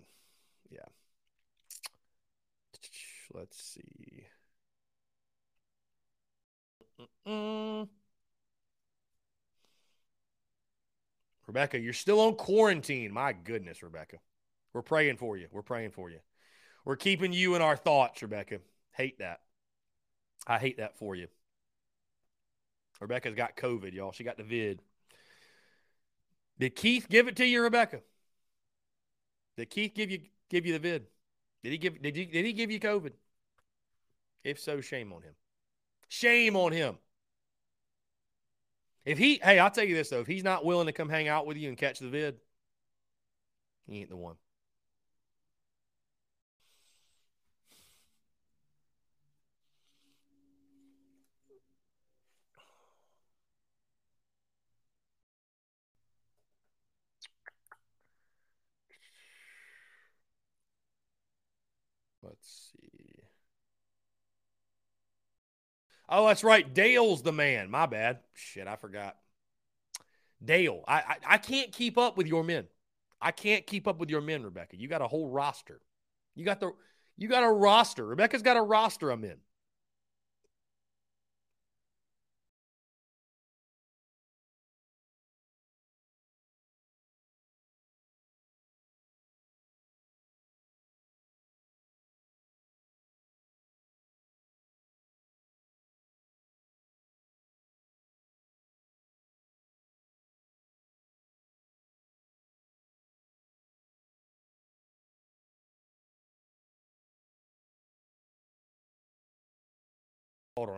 Yeah. Let's see. Mm-mm. Rebecca, you're still on quarantine. My goodness, Rebecca. We're praying for you. We're praying for you. We're keeping you in our thoughts, Rebecca. Hate that. I hate that for you. Rebecca's got COVID, y'all. She got the vid. Did Keith give it to you, Rebecca? Did Keith give you give you the vid? Did he give did he did he give you COVID? If so, shame on him. Shame on him. If he hey, I'll tell you this though, if he's not willing to come hang out with you and catch the vid, he ain't the one. Let's see. Oh, that's right. Dale's the man. My bad. Shit, I forgot. Dale, I, I, I can't keep up with your men. I can't keep up with your men, Rebecca. You got a whole roster. You got the you got a roster. Rebecca's got a roster of men.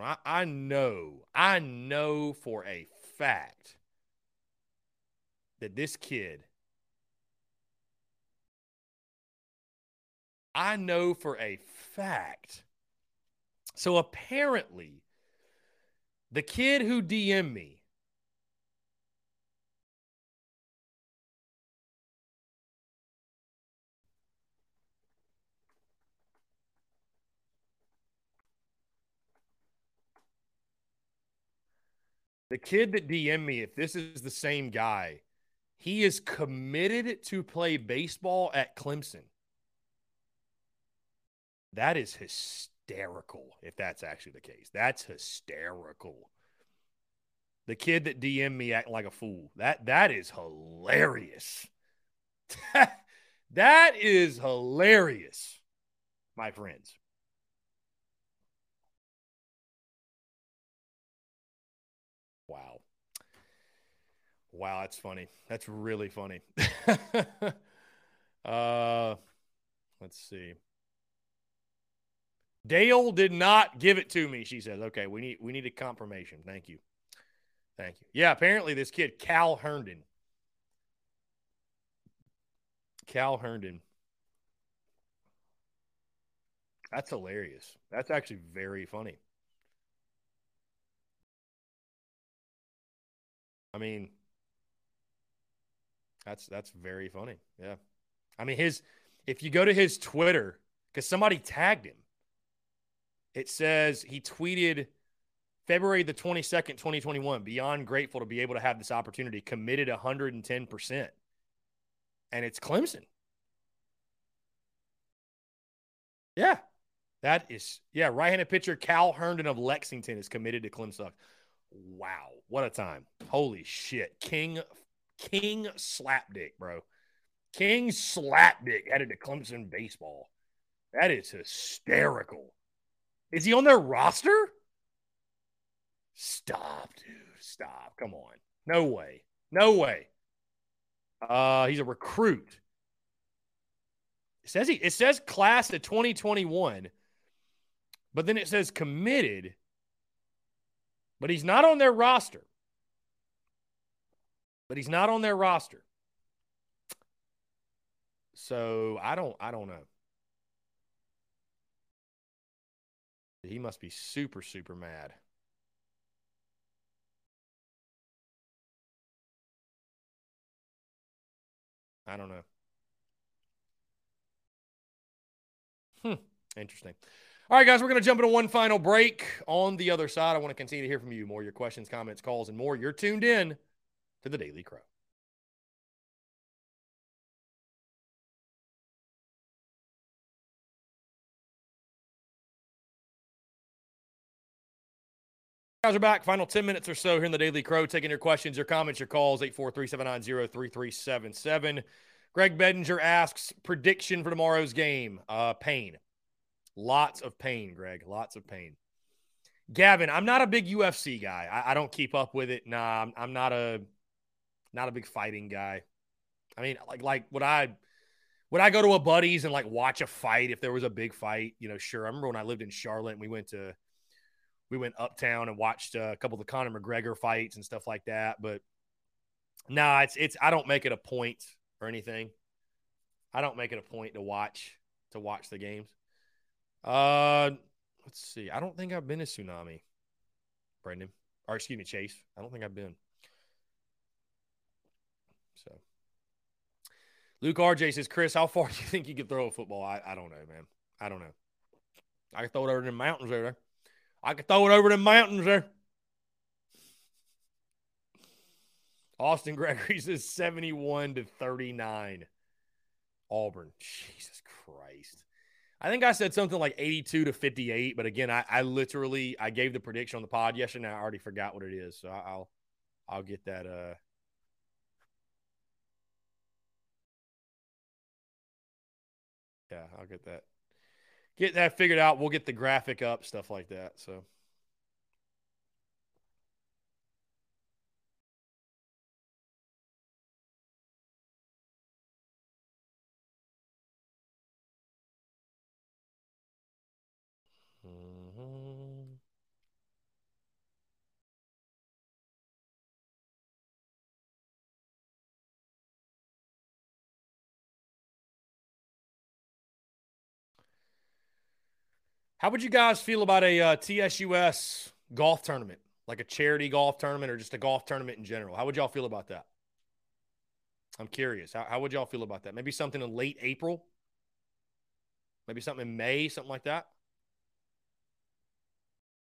I, I know, I know for a fact that this kid, I know for a fact. So apparently, the kid who DM'd me The kid that DM me, if this is the same guy, he is committed to play baseball at Clemson. That is hysterical if that's actually the case. That's hysterical. The kid that DM me acting like a fool. That that is hilarious. <laughs> that is hilarious, my friends. Wow, that's funny. That's really funny. <laughs> <laughs> uh, let's see. Dale did not give it to me. She says, "Okay, we need we need a confirmation. Thank you, thank you." Yeah, apparently this kid Cal Herndon, Cal Herndon. That's hilarious. That's actually very funny. I mean, that's that's very funny. Yeah. I mean his if you go to his Twitter, because somebody tagged him, it says he tweeted February the 22nd, 2021, beyond grateful to be able to have this opportunity, committed 110%. And it's Clemson. Yeah. That is, yeah, right handed pitcher Cal Herndon of Lexington is committed to Clemson. Wow. What a time. Holy shit. King King Slapdick, bro. King Slapdick headed to Clemson baseball. That is hysterical. Is he on their roster? Stop, dude. Stop. Come on. No way. No way. Uh, he's a recruit. It says he it says class of 2021, but then it says committed, but he's not on their roster but he's not on their roster. So I don't I don't know. He must be super super mad. I don't know. Hmm, interesting. All right, guys, we're going to jump into one final break. On the other side, I want to continue to hear from you more, your questions, comments, calls, and more. You're tuned in to the Daily Crow. Guys are back. Final 10 minutes or so here in the Daily Crow, taking your questions, your comments, your calls, 843-790-3377. Greg Bedinger asks, prediction for tomorrow's game. Uh, pain. Lots of pain, Greg. Lots of pain. Gavin, I'm not a big UFC guy. I, I don't keep up with it. Nah, I'm, I'm not a not a big fighting guy. I mean, like like would I would I go to a buddy's and like watch a fight if there was a big fight? You know, sure. I remember when I lived in Charlotte and we went to we went uptown and watched a couple of the Conor McGregor fights and stuff like that. But nah, it's it's I don't make it a point or anything. I don't make it a point to watch to watch the games. Uh let's see. I don't think I've been to Tsunami, Brendan. Or excuse me, Chase. I don't think I've been. So Luke RJ says, Chris, how far <laughs> do you think you could throw a football? I, I don't know, man. I don't know. I can throw it over the mountains there. I can throw it over the mountains there. Austin <laughs> Gregory says 71 to 39. Auburn. Jesus Christ. I think I said something like 82 to 58, but again, I, I literally I gave the prediction on the pod yesterday. I already forgot what it is, so I'll I'll get that uh Yeah, I'll get that. Get that figured out. We'll get the graphic up, stuff like that. So. How would you guys feel about a uh, TSUS golf tournament, like a charity golf tournament or just a golf tournament in general? How would y'all feel about that? I'm curious. How, how would y'all feel about that? Maybe something in late April? Maybe something in May, something like that?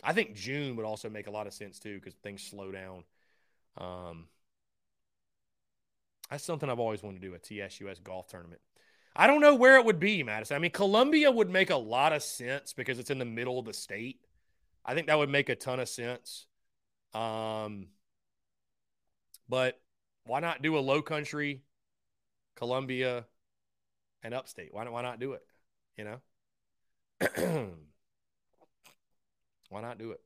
I think June would also make a lot of sense too because things slow down. Um, that's something I've always wanted to do a TSUS golf tournament. I don't know where it would be, Madison. I mean, Columbia would make a lot of sense because it's in the middle of the state. I think that would make a ton of sense. Um, but why not do a low country, Columbia, and upstate? Why why not do it? You know? <clears throat> why not do it?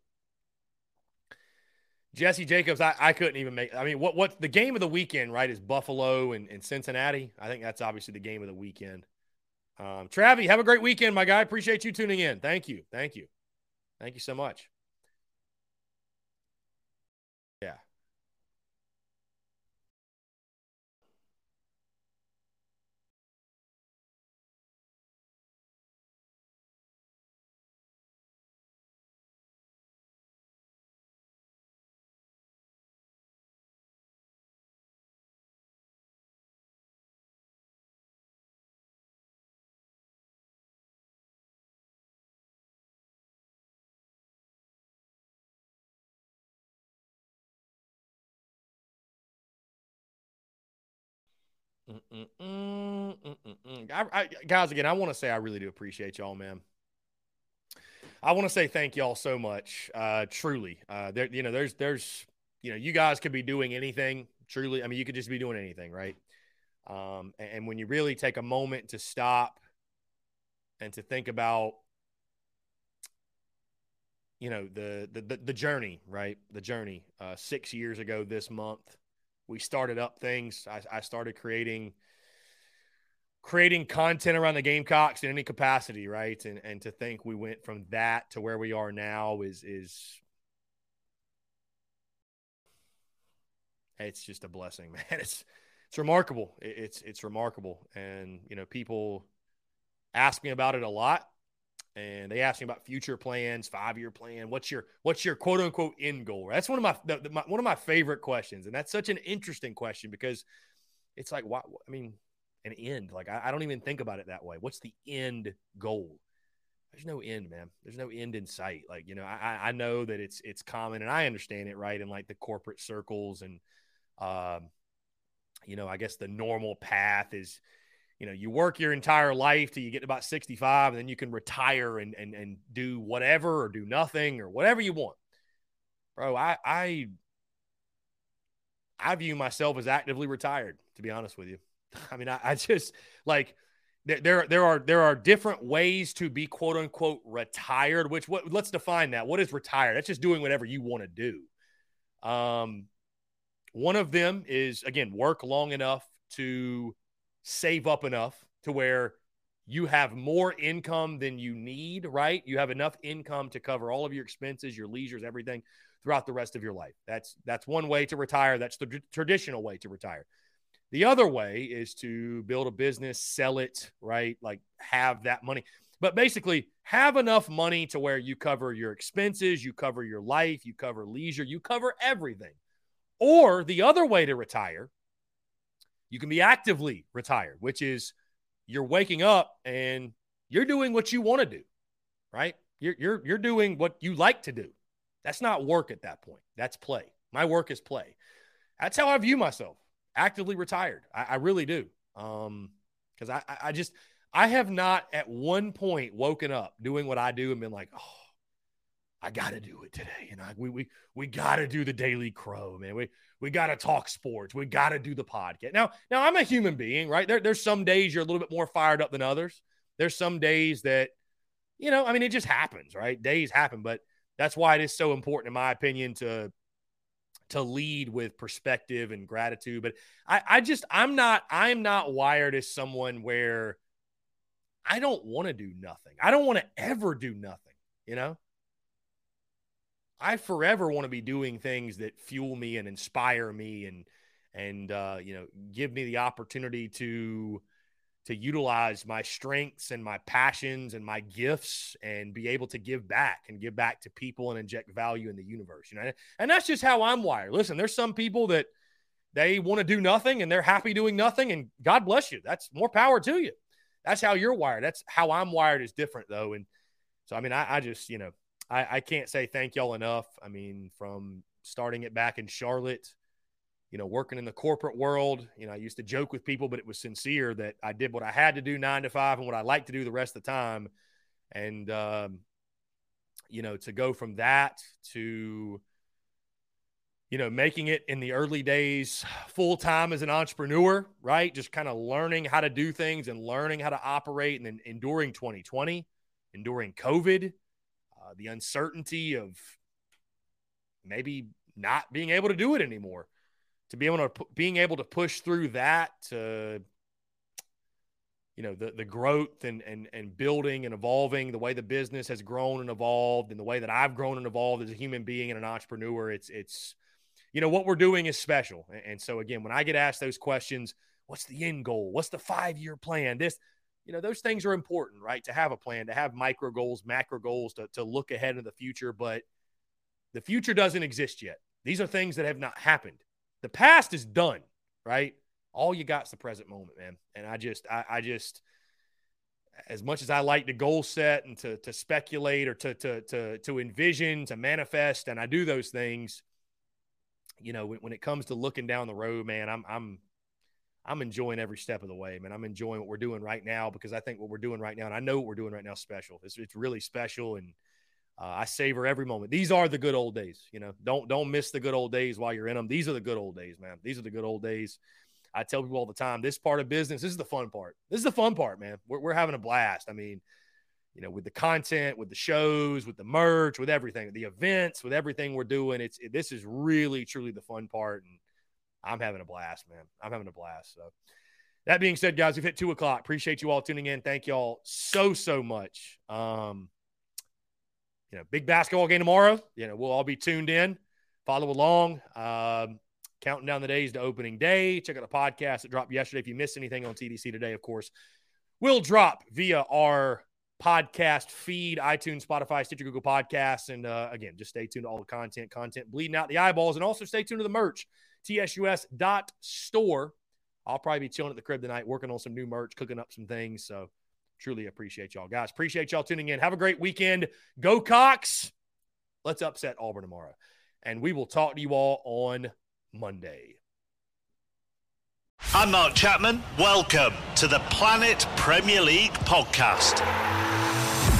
Jesse Jacobs, I, I couldn't even make. I mean, what what the game of the weekend, right? Is Buffalo and, and Cincinnati. I think that's obviously the game of the weekend. Um, Travi, have a great weekend, my guy. Appreciate you tuning in. Thank you, thank you, thank you so much. I, I, guys, again, I want to say I really do appreciate y'all, man. I want to say thank y'all so much. Uh, truly, uh, there, you know, there's, there's, you know, you guys could be doing anything. Truly, I mean, you could just be doing anything, right? Um, and, and when you really take a moment to stop and to think about, you know, the the the, the journey, right? The journey. Uh, six years ago this month, we started up things. I, I started creating creating content around the Gamecocks in any capacity, right? And and to think we went from that to where we are now is is it's just a blessing, <laughs> man. It's it's remarkable. It's it's remarkable, and you know people ask me about it a lot and they ask me about future plans, five year plan. What's your what's your quote unquote end goal? That's one of my, the, the, my, one of my favorite questions, and that's such an interesting question because it's like, why? I mean, an end. Like I, I don't even think about it that way. What's the end goal? There's no end, man. There's no end in sight. Like you know, I I know that it's it's common, and I understand it, right? In like the corporate circles, and um, you know, I guess the normal path is you know, you work your entire life till you get about 65, and then you can retire and and and do whatever or do nothing or whatever you want. Bro, I I I view myself as actively retired, to be honest with you. I mean, I, I just like there there are there are different ways to be quote unquote retired which what let's define that what is retired that's just doing whatever you want to do um one of them is again work long enough to save up enough to where you have more income than you need, right? You have enough income to cover all of your expenses, your leisures, everything throughout the rest of your life. That's that's one way to retire. That's the tr- traditional way to retire. The other way is to build a business, sell it, right? Like have that money. But basically, have enough money to where you cover your expenses, you cover your life, you cover leisure, you cover everything. Or the other way to retire you can be actively retired, which is you're waking up and you're doing what you want to do, right? You're, you're, you're doing what you like to do. That's not work at that point. That's play. My work is play. That's how I view myself. Actively retired. I, I really do. Um, because I, I just I have not at one point woken up doing what I do and been like, oh, I got to do it today. You know, we we we got to do the Daily Crow, man. We we got to talk sports. We got to do the podcast. Now, now I'm a human being, right? There, there's some days you're a little bit more fired up than others. There's some days that, you know, I mean, it just happens, right? Days happen, but that's why it is so important, in my opinion, to to lead with perspective and gratitude. But I, I just I'm not I'm not wired as someone where I don't want to do nothing. I don't want to ever do nothing, you know? I forever want to be doing things that fuel me and inspire me and and uh, you know give me the opportunity to to utilize my strengths and my passions and my gifts and be able to give back and give back to people and inject value in the universe you know and that's just how i'm wired. Listen there's some people that they want to do nothing and they're happy doing nothing and god bless you. That's more power to you. That's how you're wired. That's how i'm wired is different though and so i mean i, I just you know I, I can't say thank y'all enough. I mean, from starting it back in Charlotte, you know, working in the corporate world, you know, I used to joke with people, but it was sincere that I did what I had to do nine to five and what I like to do the rest of the time. And, um, you know, to go from that to, you know, making it in the early days full time as an entrepreneur, right? Just kind of learning how to do things and learning how to operate and then enduring 2020, enduring COVID, uh, the uncertainty of maybe not being able to do it anymore. To be able to being able to push through that to you know the the growth and and and building and evolving the way the business has grown and evolved and the way that I've grown and evolved as a human being and an entrepreneur it's it's you know what we're doing is special. And so again when I get asked those questions what's the end goal? What's the 5 year plan? This you know those things are important right? To have a plan to have micro goals macro goals to to look ahead in the future but the future doesn't exist yet. These are things that have not happened the past is done, right? All you got is the present moment, man. And I just, I, I just, as much as I like to goal set and to to speculate or to to to to envision, to manifest, and I do those things, you know, when, when it comes to looking down the road, man, I'm I'm I'm enjoying every step of the way, man. I'm enjoying what we're doing right now because I think what we're doing right now, and I know what we're doing right now, is special. It's it's really special, and uh, I savor every moment. These are the good old days. You know, don't don't miss the good old days while you're in them. These are the good old days, man. These are the good old days. I tell people all the time, this part of business, this is the fun part. This is the fun part, man. We're, we're having a blast. I mean, you know, with the content, with the shows, with the merch, with everything, the events, with everything we're doing. It's it, this is really truly the fun part, and I'm having a blast, man. I'm having a blast. So. That being said, guys, we've hit two o'clock. Appreciate you all tuning in. Thank you all so, so much. Um, you know, big basketball game tomorrow. You know, we'll all be tuned in, follow along, um, counting down the days to opening day. Check out the podcast that dropped yesterday. If you missed anything on TDC today, of course, we'll drop via our podcast feed, iTunes, Spotify, Stitcher, Google Podcasts. And uh, again, just stay tuned to all the content, content bleeding out the eyeballs. And also stay tuned to the merch, tsus.store. I'll probably be chilling at the crib tonight, working on some new merch, cooking up some things. So Truly appreciate y'all. Guys, appreciate y'all tuning in. Have a great weekend. Go Cocks. Let's upset Auburn tomorrow. And we will talk to you all on Monday. I'm Mark Chapman. Welcome to the Planet Premier League podcast.